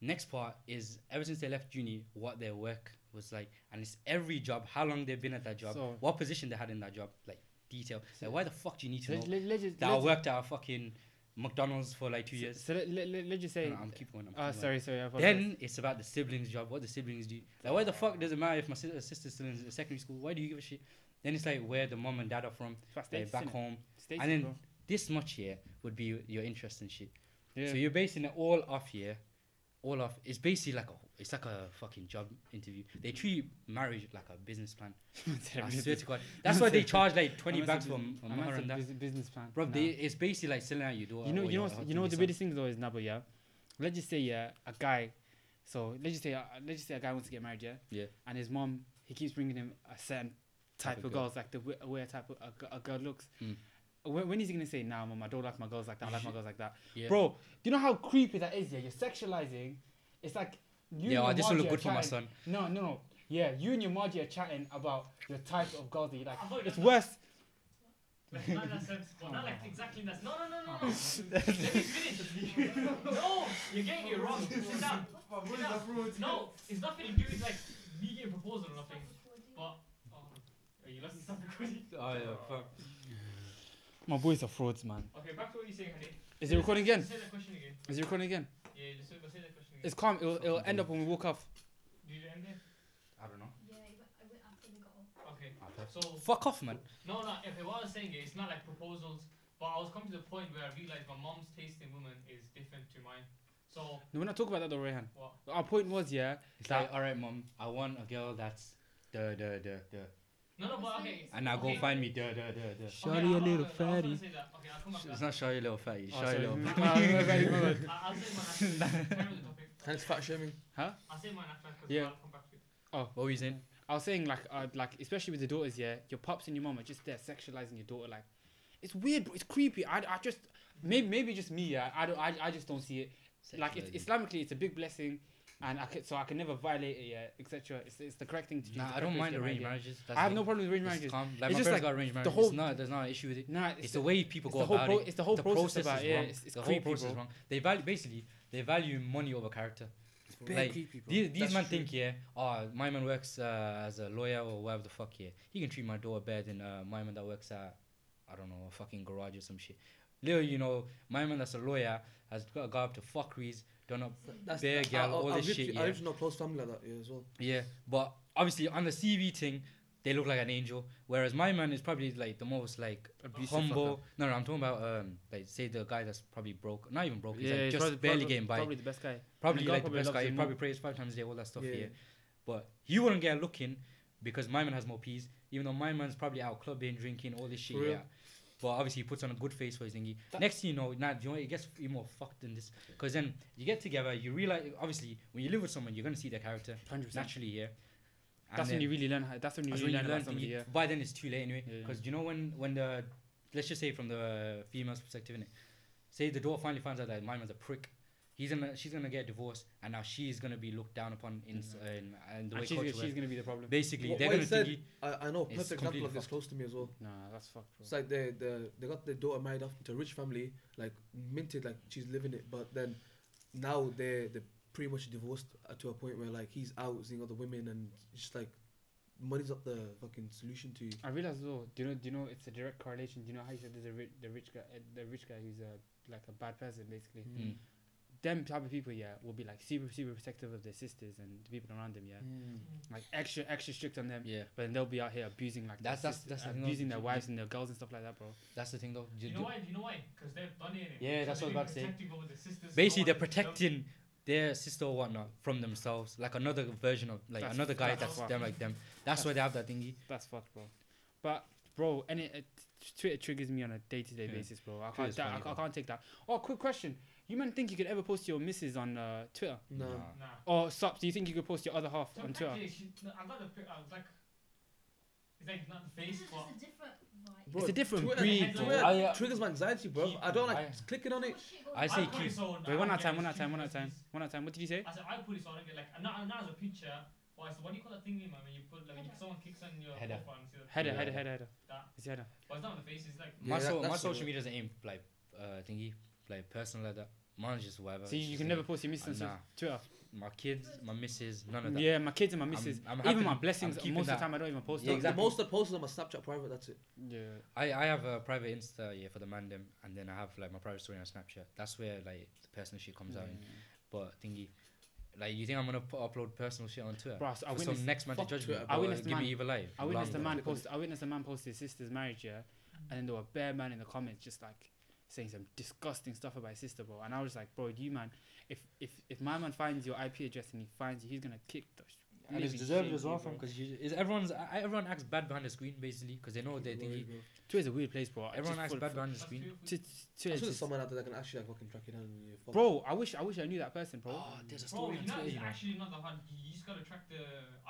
Next part is ever since they left uni, what their work was like, and it's every job, how long they've been at that job, So- what position they had in that job, like detail. Like, why the fuck do you need to know Let, let, let's just, that I let's, worked at a fucking McDonald's for like two so, years? so let, let, let, let's just say. No, I'm keep going. I'm Oh, keep going. sorry, sorry. I. Then it's about the siblings' job. What the siblings do. Like, why the fuck does it matter if my si- sister's still in secondary school? Why do you give a shit? Then it's like where the mom and dad are from. Like back home. And then bro. This much here would be your interest and shit. Yeah. So you're basing it all off here. All off. It's basically like a. It's like a fucking job interview. They treat marriage like a business plan. I swear to God. That's why they charge like twenty bucks for bus- for unless mahar and that. business plan. Bro, Nah. they, it's basically like selling out your door. you know, you know, your- what's- or you know the biggest thing though is Nabo, yeah. Let's just say yeah, a guy. So let's just say uh, let's just say a guy wants to get married, yeah. Yeah. And his mom, he keeps bringing him a certain type, Type of of girls, like the way, way a type of a, a girl looks. Mm. When, when is he gonna say, "Nah, mom, I don't like my girls like that. I like my girls like that." Yeah. Bro, do you know how creepy that is? Yeah, you're sexualizing. It's like you. Yeah, and oh, your this will look are good for my son. No, no, no. Yeah, you and your Margie are chatting about your type of girls that you like. I thought you It's meant- worse. Like, not in that sense, not like exactly in that. No, no, no, no, no. Let me finish. no, you're getting it wrong. Sit down. Sit down. No, it's nothing to do with like me getting proposal or nothing. But oh, oh, you lost stop recording. Oh yeah, fuck. My boys are frauds, man. Okay, back to what you're saying, honey. Is it recording again? Say that question again. Is it recording again? Yeah, just say, say that question again. It's calm. It'll, it'll end up when we walk off. Did you end it? I don't know. Yeah, I went, I went after they got off. Okay. Ah, okay. So Fuck off, man. no, no. If what I was saying is, it's not like proposals, but I was coming to the point where I realized my mom's taste in women is different to mine. So No, we're not talking about that though, Rayhan. what? Our point was, yeah. It's like, all right, mom, I want a girl that's the the the the, No, no, but okay. and now go Okay. find me the the the the. Shawty, okay, a I'm- little I'm- I was fatty. say that. Okay, I'll come back to It's that. not shy little fatty. Oh, Shy sorry. little. My my my. I- I'll say mine after. Carry on. Thanks, fat shaming. I'll say mine after because Yeah. I'll come back to it. What were you saying? I was saying like, uh, like especially with the daughters, yeah. Your pops and your mom are just there sexualizing your daughter. Like, it's weird, bro. It's creepy. I, I just maybe maybe just me, yeah. I don't. I, I just don't see it. Like, it's Islamically, it's a big blessing, and I could, so I can never violate it, yeah, etc. It's, it's the correct thing to do. Nah, I don't mind to get arranged marriages. yeah. I have no problem with arranged marriages. Calm. Like It's my just parents like got arranged marriages. The whole- it's not, there's not an issue with it. Nah, It's, the way people go the about pro- it. it's the whole the process, process about is it. Yeah, wrong. it's, it's the creepy, whole process bro. is wrong. They value basically they value money over character. It's very very creepy, creepy, These, these men think yeah, oh my man works uh, as a lawyer or whatever the fuck yeah. He can treat my daughter better than uh, my man that works at I don't know a fucking garage or some shit. Lil, you know, my man that's a lawyer has got, got up to fuckeries, done up That's Bear I, all I, this shit, I yeah. literally know close family like that yeah, as well. Yeah, but obviously on the CV thing, they look like an angel. Whereas my man is probably like the most like Abusive humble. No, no, I'm talking about um like say the guy that's probably broke, not even broke. He's Yeah, like he's just probably, barely probably, getting by. Probably the best guy. Probably the like the best guy. He probably prays five times a day, all that stuff. Yeah. Yeah. But he wouldn't get looking because my man has more peas. Even though my man's probably out clubbing, drinking, all this shit. Yeah. But obviously he puts on a good face for his thingy. That- Next thing you know, now you know it gets even more fucked than this. Because then you get together, you realize obviously when you live with someone, you're gonna see their character 100%. naturally. Yeah. And That's when you really learn. How, that's when you that's really when you learn learn about somebody. thingy. Yeah. By then it's too late anyway. Yeah, yeah. Because you know when when the let's just say from the female's perspective, innit? Say the daughter finally finds out that my man's a prick. He's gonna she's gonna get divorced, and now she's gonna be looked down upon in s uh, in, in the way And she's, culture she's works. gonna be the problem. Basically, What- they're gonna he said- think. he- I, I know a perfect example completely of this fucked. close to me as well. Nah, that's fucked, bro. It's like they the they got their daughter married off into a rich family, like minted, like she's living it. But then now they they pretty much divorced uh, to a point where like he's out seeing other women and it's just like money's not the fucking solution to. I realize though. Do you know? Do you know? It's a direct correlation. Do you know how you said there's a rich, the rich guy, uh, the rich guy who's a like a bad person basically. Mm. Them type of people, yeah, will be like super super protective of their sisters and the people around them, yeah. Like extra extra strict on them. Yeah, But then they'll be out here abusing like That's- that's- that's the thing, abusing their wives and their girls and stuff like that, bro. that's the thing though. Do You you do- know why? Do you know why? Because they've done it. Yeah, that's what I was about to say. protecting over the sisters, Basically, they're one can protecting their sister or whatnot from themselves, like another version of like That's- another guy that's that's them like them. That's why they have that thingy. That's fucked, bro. But bro, and it, it Twitter triggers me on a day to day basis, bro. I can't, Twitter's that, I, funny, ca- I can't take that. Oh, quick question. You man think you could ever post your missus on uh, Twitter? No. Nah. Nah. Or Sups, do you think you could post your other half So on Twitter? she, no, I got the. pic- I was like, it's like not the face, This is but just a different vibe. Bro, It's a different Twitter- breed. Twitter I, uh, triggers my anxiety, bro. keep- I don't like I- clicking on it. much shit goes I on. say put it keep. so Wait, one at a time, one at a time, one at a time, one at a time. What did you say? I said I put it on I don't get like not, not as a picture. But it's what do you call that thingy, man? When you put like when someone kicks on your Header. profile and see the Header, Yeah. header, header, header. That. It's header. But it's not on the face. It's like My, Yeah, so, my that's social media doesn't aim like uh thingy, like personal like that. Mine's just whatever. So you, you can never post your missus on Nah. Twitter. My kids, my missus, none of that. Yeah, my kids and my I'm- I'm even happy- my I'm blessings. Most of the time, I don't even post. Yeah, them. exactly. Most of the posts on my Snapchat private. That's it. Yeah. I, I have a private Insta yeah for the mandem, and then I have like my private story on Snapchat. That's where like the personal shit comes out. In. Mm. But thingy, like you think I'm gonna put, upload personal shit on Twitter? Bro, so I For some next man to fuck judge Twitter, me. I or witnessed give the me man- evil life. I witnessed a Long- man post. I witnessed a man post his sister's marriage, yeah, and then there were bare man in the comments just like saying some disgusting stuff about his sister, bro. And I was like, bro, do you man, if if if my man finds your IP address and he finds you, he's gonna kick the. sh- And it's deserved as well, of you, fam, bro. because is everyone's I- everyone acts bad behind the screen basically because they know they're thinking. Twitter's a weird place, bro. Everyone just acts full- bad behind the screen. beautiful. T- t- Twitter's just- someone out there that can actually like fucking track you down. And. Bro, I wish I wish I knew that person, bro. Oh, there's a Bro, story you on know, Twitter, it's you actually not that hard. You you just gotta track the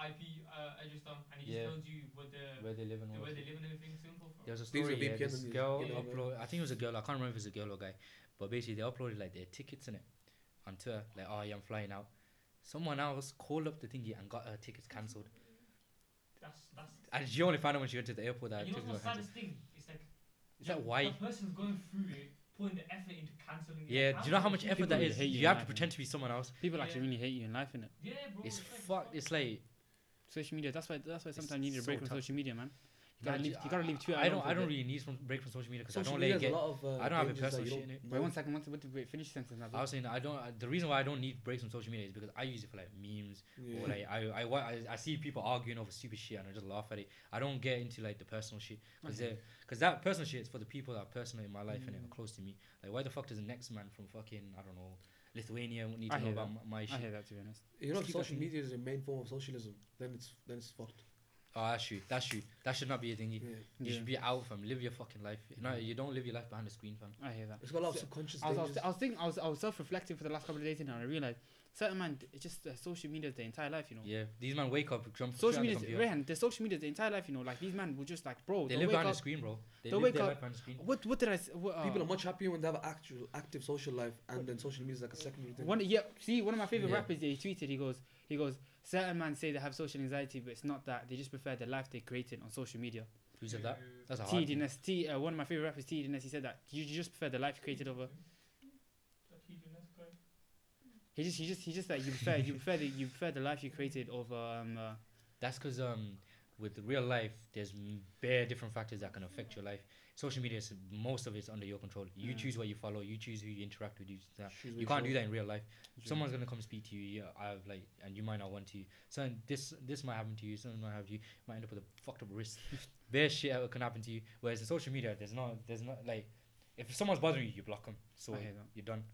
IP uh, address down, and he Yeah. just tells you what the, where they live and the all where that. they live and everything. Simple. bro. There's a These are story. Yeah, VPN this and girl you know, upload. I think it was a girl. I can't remember if it's a girl or a guy, but basically they uploaded like their tickets in it on Twitter. Like, oh yeah, I'm flying out. Someone else called up the thingy and got her tickets cancelled. That's that's. And she only found out when she went to the airport that And you know what's the saddest thing? It's like Is that why? The person's going through it, putting the effort into cancelling. it. Yeah, do you know how much much effort People that really is? hate you You in have to life, pretend to be someone else. People actually really hate you in life, innit? Yeah, bro. It's like, fucked. It's like Social media. That's why. That's why sometimes you need a break so from tough. social media, man. You gotta leave. You gotta leave Twitter. I don't. for a I don't really need some break from social media because I don't media like has a get. lot of. Uh, I don't have a personal shit in it. Wait one second. One second. Wait, wait, finish your sentence now. I was saying I don't. uh, The reason why I don't need breaks from social media is because I use it for like memes Yeah. or like I I, I I see people arguing over stupid shit and I just laugh at it. I don't get into like the personal shit because Okay. because that personal shit is for the people that are personal in my life and Mm. are close to me. Like why the fuck does the next man from fucking I don't know Lithuania need to know hear about that. my, my I shit? hear that to be honest. You know, if social media is the main form of socialism, then it's then it's fucked. Oh, that's true. That's true. That should not be a thingy. Yeah. You Yeah. should be out, fam. Live your fucking life. You know, you don't live your life behind the screen, fam. I hear that. It's got a lot of So- subconscious I was, I was. I was thinking, I was, I was self-reflecting for the last couple of days now, and I realized certain man, it's just uh, social media the entire life, you know. Yeah, these man wake up, jump. Social on the media, computer. Rehan, the social media the entire life, you know. Like these men will just like, bro, They they'll live wake behind up. the screen, bro. They they'll live wake their up- life behind the screen. What, what did I? s- What, uh, People are much happier when they have an actual active social life, and then social media is like a secondary thing. One, yeah, see, one of my favorite Yeah. rappers, yeah, he tweeted, he goes, he goes, certain men say they have social anxiety, but it's not that. They just prefer the life they created on social media. Who said that? That's a hard. T T, uh, one of my favorite rappers, T Dines, he said that you, you just prefer the life you created over. that he did not cry. He just, he just, he just like you prefer, you prefer the, you prefer the life you created over. Um, uh, That's because um, with real life, there's m- bare different factors that can affect your life. Social media, is, most of it's under your control. You Yeah. choose what you follow. You choose who you interact with. You, that. Choose you can't do one. that in real life. Someone's gonna come speak to you. Yeah, I've like, and you might not want to. So this this might happen to you. Something might happen to you. You might end up with a fucked up wrist. bare shit ever can happen to you. Whereas in social media, there's not there's not like, if someone's bothering you, you block them. So I hear that. you're done.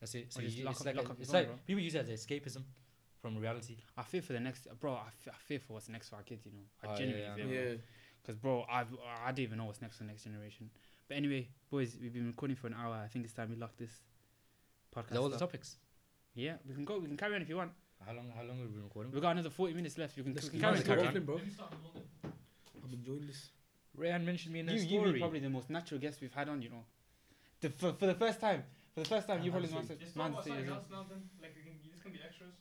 That's it. So you, it's up- like lock a- it's like bro. people use it as escapism from reality. I fear for the next, bro. I fear, for what's next for our kids. You know, I Oh, genuinely yeah, I fear. Yeah. Because, bro, I've, I don't even know what's next for the next generation. But anyway, boys, we've been recording for an hour. I think it's time we lock this podcast. Is that all the up. topics? Yeah, we can go. We can carry on if you want. How long? How long have we been recording? We've got another 40 minutes left. You can, Let's we can keep carry on on. carry Carry on. on. bro. Let me start along. I'm enjoying this. Rayan mentioned me in a You, you story. be probably the most natural guest we've had on, you know. The, for, for the first time. For the first time, you Man probably City. the Just most talk man about something else now then. Like we can, you just can be extras.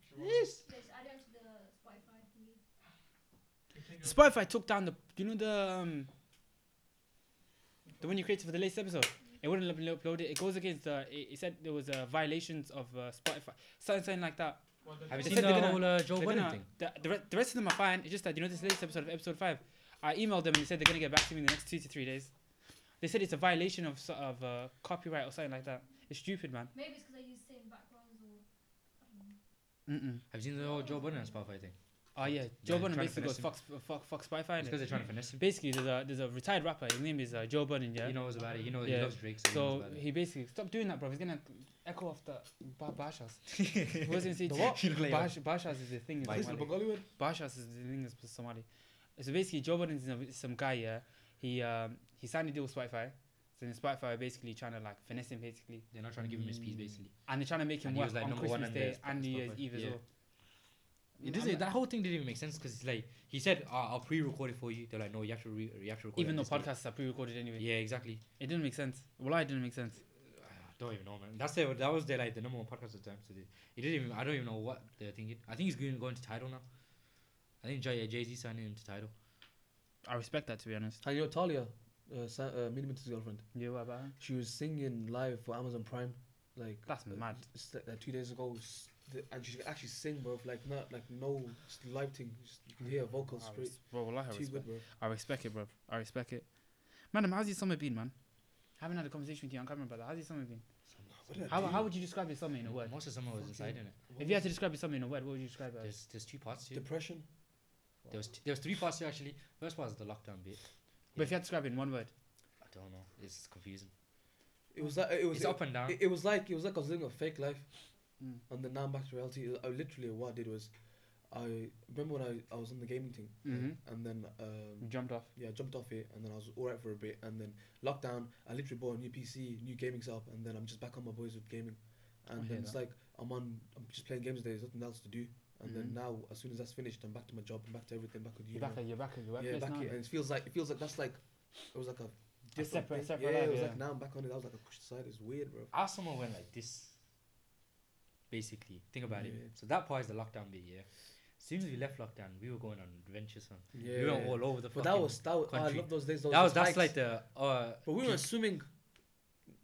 If you want. Yes. Let's add it onto the Spotify thingy. You think of- Spotify took down the. You know the um, the one you created for the latest episode. It wouldn't let me upload it. It goes against the. It, it said there was uh, violations of uh, Spotify, something, something like that. The- Have you They seen the whole uh, Joe They're Budden thing? The, the, re- the rest of them are fine. It's just that you know this latest episode of episode five. I emailed them and they said they're gonna get back to me in the next two to three days. They said it's a violation of so- of uh, copyright or something like that. It's stupid, man. Maybe it's because I use same backgrounds or. Mm-mm. Have you seen the whole Joe Budden and Spotify thing? Oh yeah, Joe Budden basically goes fuck, fuck, fuck Spotify. Because they're trying to finesse him. Basically, there's a there's a retired rapper. His name is uh, Joe Budden. Yeah. He knows about it. He knows Yeah. he loves Drake. So, he knows so about he basically stop doing that, bro. He's gonna echo off the ba- Bashas. What was he? The what? You look like Bash, Bashas is the thing. Is Somali. Bashas is the thing in Somali. So basically, Joe Budden is some guy. Yeah, he um he signed a deal with Spotify. So then Spotify are basically trying to like finesse him basically, They're not trying to give him his piece, basically. and they're trying to make him And work like, on Christmas Day and New. Year's Eve as well. It doesn't, that whole thing didn't even make sense because like he said, uh, "I'll pre-record it for you." They're like, "No, you have to re- you have to record." Even though it at this podcasts are pre-recorded anyway. Yeah, exactly. it didn't make sense. Well, I didn't make sense. I don't even know, man. That's their, that was their like the number one podcast at the time. So they, he didn't even. I don't even know what they're thinking. I think he's going going to Tidal now. I think Jay Jay Z signing him to Tidal. I respect that to be honest. And you know Talia, uh, Sa- uh, Miniminter's girlfriend. Yeah, what about her? She was singing live for Amazon Prime like That's uh, mad. s- uh, two days ago, s- the- and she could actually sing, bro. Like not like no just live thing. Just, you can hear her vocals I straight. res- bro, wallahi, I Too respect, good, bro. I respect it, bro. I respect it. Madam, how's your summer been, man? I haven't had a conversation with you on camera, brother. How's your summer been? What did I How, how would you describe your summer in a word? Most of summer was inside in it. What If you had to describe your summer in a word, what would you describe it as? There's there's two parts to it. depression. There was t- there was three parts to it actually. First part was the lockdown bit. But if you had to describe it in one word, I don't know. It's confusing. It was like it was It's up and down. It, it was like it was like I was living a fake life, Mm. and then now I'm back to reality. I, literally what I did was, I remember when I, I was on the gaming thing, Mhm. and then you um, jumped off. yeah, I jumped off it, and then I was alright for a bit, and then lockdown. I literally bought a new PC, new gaming setup, and then I'm just back on my boys with gaming, and then it's that. like I'm on, I'm just playing games today. There's nothing else to do, and Mhm. then now as soon as that's finished, I'm back to my job, I'm back to everything, back with you. You're back at you're back at your yeah, workplace back now. here, and it feels like it feels like that's like it was like a different separate- thing. separate yeah, life, it was yeah. like now I'm back on it. That was like a pushed aside. It's weird, bro. Our summer went like this. Basically, think about it. So that part is the lockdown bit. Yeah. As soon as we left lockdown, we were going on adventures, fam. Yeah, we went all over the. But that was that was, oh, I love those days. Those that was that's hikes. like the uh. But we peak went swimming.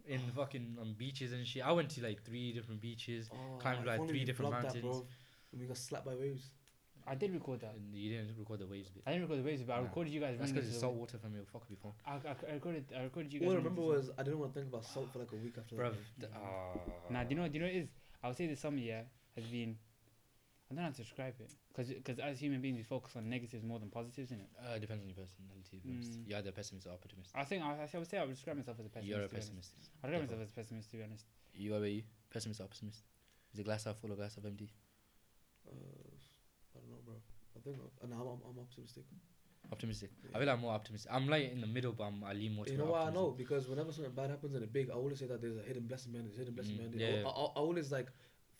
in fucking on beaches and shit. I went to like three different beaches. Oh, Climbed, like, three different vlogged that, mountains. we got slapped by waves. I did record that. And you didn't record the waves bit. I didn't record the waves, but I Nah. recorded you guys That's because it's salt water from your fuck up your phone. I, I, I recorded I recorded you guys. All I remember was I didn't want to think about salt for like a week after Bruv. that. th- ah. Nah, do you know? Do you know what it is? I would say this summer yeah has been. I don't know how to describe it because as human beings we focus on negatives more than positives, innit? Uh, depends on your personality. to. Mm. You're either pessimist or optimist. I think I, I would say I would describe myself as a pessimist. You're a to be honest. pessimist. I describe myself as a pessimist to be honest. You are a pessimist or optimist? Is the glass half full or glass half empty? Uh, I don't know, bro. I think I, no, I'm, I'm optimistic. Optimistic. I feel like I'm more optimistic. I'm like in the middle, but I'm, I lean more to You the know why I know? Because whenever something bad happens in a big, I always say that there's a hidden blessing behind it. There's a hidden blessing Mm, behind it. yeah, I. I, I always like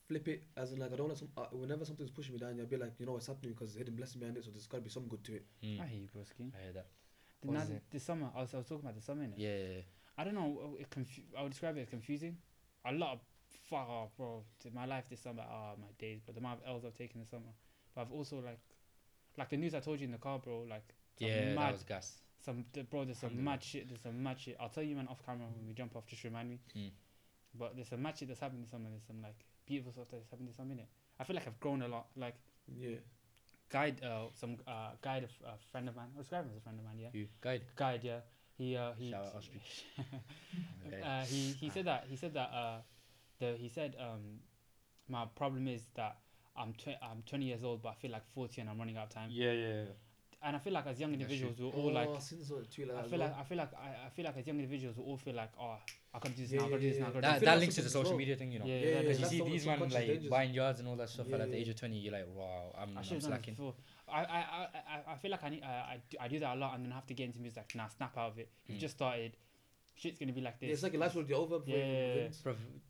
flip it as in like I don't let some. Uh, whenever something's pushing me down, I'll be like, you know what's happening because there's a hidden blessing behind it. So there's got to be some good to it. Mm, I hear you, broski. I hear that. The, now was the, summer, I was, I was talking about the summer, innit? Yeah, yeah, yeah. I don't know. uh, It confu- I would describe it as confusing. A lot of fuck off, bro. To my life this summer, ah, my days. But the amount of L's I've taken this summer. But I've also like, like the news I told you in the car, bro. Like, some Yeah, that mad, was gas. some the, bro. There's some Alhamdulillah. mad shit. There's some mad shit. I'll tell you, man, off camera when we jump off. Just remind me. Mm. But there's some mad shit that's happened this summer. There's some like beautiful stuff that's happened this summer. Innit? I feel like I've grown a lot. Like Yeah. guide, uh, some uh, guide, a f- a friend of mine. I'll describe him as a friend of mine. Yeah, You guide. guide. Yeah, he uh he. Shout out Austria. Okay. Uh, he he said that he said that uh, the he said um, my problem is that I'm tw- I'm 20 years old, but I feel like 40 and I'm running out of time. yeah, yeah. And I feel like as young individuals, we're oh, all like, I seen like I feel as like I feel like I, I feel like as young individuals, we all feel like, oh, I gotta do this Yeah, now, I gotta do yeah, this now, I yeah. gotta That, do feel that like links to the social wrong. media thing, you know. Yeah, Yeah, yeah, yeah, Because you see the these man subconscious like dangers. buying yards and all that stuff, and at the age of 20, you're like, wow, I'm, I I'm should have done it slacking. I, I, I, I, I feel like I need, I, I, do, I do that a lot, and then I have to get into music. Like, nah, snap out of it. You've Mm. just started. Shit's gonna be like Yeah, this. it's like your life's already over. before Yeah, yeah, yeah. begins.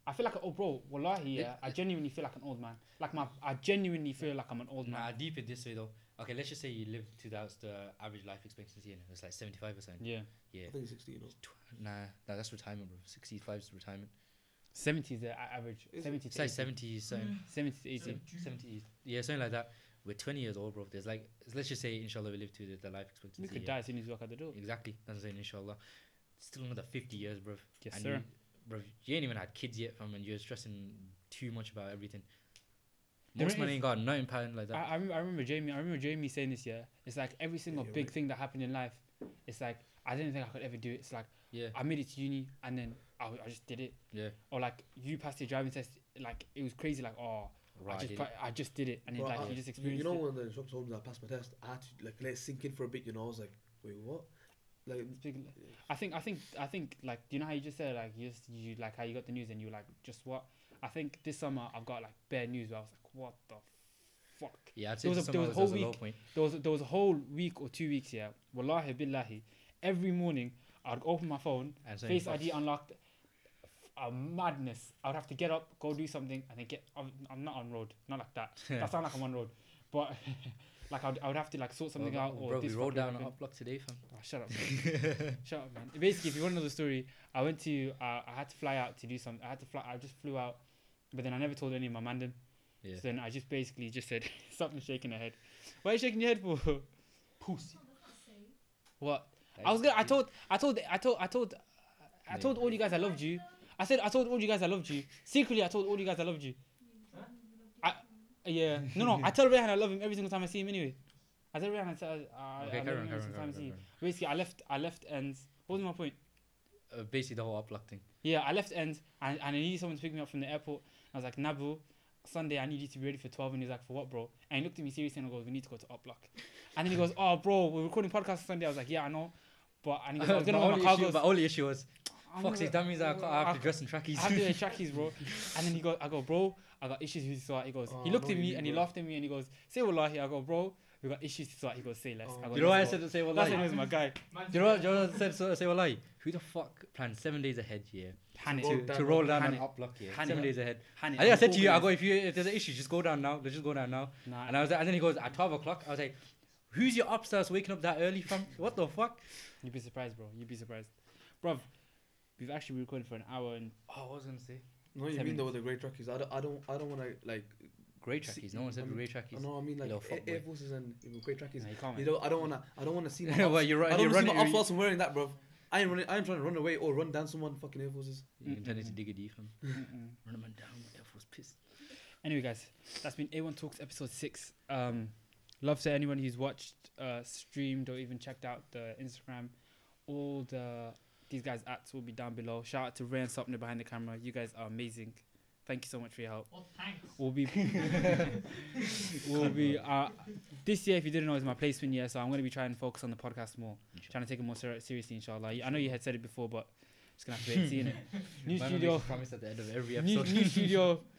I feel like, oh, bro, wallahi, yeah, It- I genuinely feel like an old man. Like my, I genuinely feel like I'm an old Nah, man. deep it this way though. Okay, let's just say you live to that's the average life expectancy, and it's like 75 percent. Yeah, Yeah. I think 60, you know. Nah, nah, that's retirement, bro. 65 is retirement. 70 is the average. Is 70 It's to like 80. 70, something. Mm. 70 to 80. 70, yeah, something like that. We're 20 years old, bro. There's like, let's just say, inshallah, we live to the, the life expectancy. We could yeah. die as soon as we walk out the door. Exactly. That's saying, inshallah. Still another 50 years, bro. Yes, and sir. You, bro, you ain't even had kids yet, fam, and you're stressing too much about everything. There Most man is- ain't got no pattern like that. I, I, remember, I remember Jamie. I remember Jamie saying this. Yeah, it's like every single you're big right. thing that happened in life. It's like I didn't think I could ever do it. It's like yeah, I made it to uni and then I, I just did it. yeah. Or like you passed your driving test. Like it was crazy. Like oh, Right, I just did pa- I just did it, and Bro, it's like I- you just You, experienced you know it. when the instructor told me that I passed my test, I had to like let it sink in for a bit. You know, I was like, wait, what? Like, big- I think I think I think like do you know how you just said like you just you like how you got the news and you were like just what I think this summer I've got like bare news where I was like what the fuck Yeah, I'd There was a- there was a whole a low week- point. there was there was a whole week or two weeks yeah wallahi billahi every morning I'd open my phone And something face. ID unlocked a madness I would have to get up go do something and then get I'm, I'm not on road not like that that sound like I'm on road but like I would, I would have to like sort something Bro, out or bro, we this rolled fucking down an happened. block today, fam. Oh, shut up, man. shut up, man. Basically, if you want to know the story, I went to, uh, I had to fly out to do some. I had to fly. I just flew out, but then I never told any of my mandem. Yeah. So then I just basically just said, something shaking her head." Why are you shaking your head for? Pussy. Oh, that's. What? I was gonna. I told. I told. I told. I told. I told all you guys I loved you. I said I told all you guys I loved you. Secretly, I told all you guys I loved you. I- Yeah. No, no. I tell Rayhan I love him every single time I see him. Anyway, I tell Rayhan I, tell, uh, I love him on, every single carry time I see carry him. Basically, I left. I left ends. What was my point? Uh, basically, the whole uplock thing. Yeah, I left ends and, and I needed someone to pick me up from the airport. I was like, Nabu, Sunday I need you to be ready for 12. And he was like, for what, bro? And he looked at me seriously and goes, we need to go to Uplock. And then he goes, oh, bro, we're recording podcast Sunday. I was like, yeah, I know. But and he goes, I was gonna wear my only issue, cargos. my only issue was I'm Foxy's gonna- that means I, ca- I have to dress in trackies. I have to wear trackies, bro. And then he goes, I go, bro, I got issues with sort. He goes, Oh, he looked at me mean, and he bro. laughed at me and he goes, say wallahi. I go, bro, we got issues to sort. He goes, say less. Oh. I go, you know why I said to say That's wallahi? when he was my guy. You know what? Do you know what I said? So, say wallahi. Who the fuck planned seven days ahead? Yeah, Hand roll it. to, down to roll down hand an it. uplock. Yeah, Hand seven days ahead. Hand. I think I said to you, I go if you if there's an issue, just go down now. Let's just go down now. Nah, And I was and then he goes at twelve o'clock. I was like, who's your upstairs waking up that early from? What the fuck? You'd be surprised, bro. You'd be surprised, bruv. We've actually been recording for an hour and Oh, I was gonna say No, you mean though with the great trackies? I don't, I don't, I don't want to like. great trackies. No one said I mean- great trackies. No, I mean like Air, Forces and great trackies. Nah, you can't. You know, I don't wanna, I don't wanna see my. well, you're, right. I don't you're wanna see running. my whilst I'm wearing that, bro. I ain't running. I ain't trying to run away or run down someone fucking Air Forces. you intended to dig a D from. Run a man down. With Air Force pissed. Anyway, guys, that's been A1 Talks episode six. Um, love to anyone who's watched, uh, streamed, or even checked out the Instagram. All the these guys' ads will be down below. Shout out to Ray and Sopner behind the camera. You guys are amazing. Thank you so much for your help. Oh, thanks. We'll be, we'll be. Uh, this year, if you didn't know, is my placement year, so I'm going to be trying to focus on the podcast more, trying to take it more ser- seriously. Inshallah, I know you had said it before, but just gonna have to wait and see it. New studio, promise at the end of every new, new studio,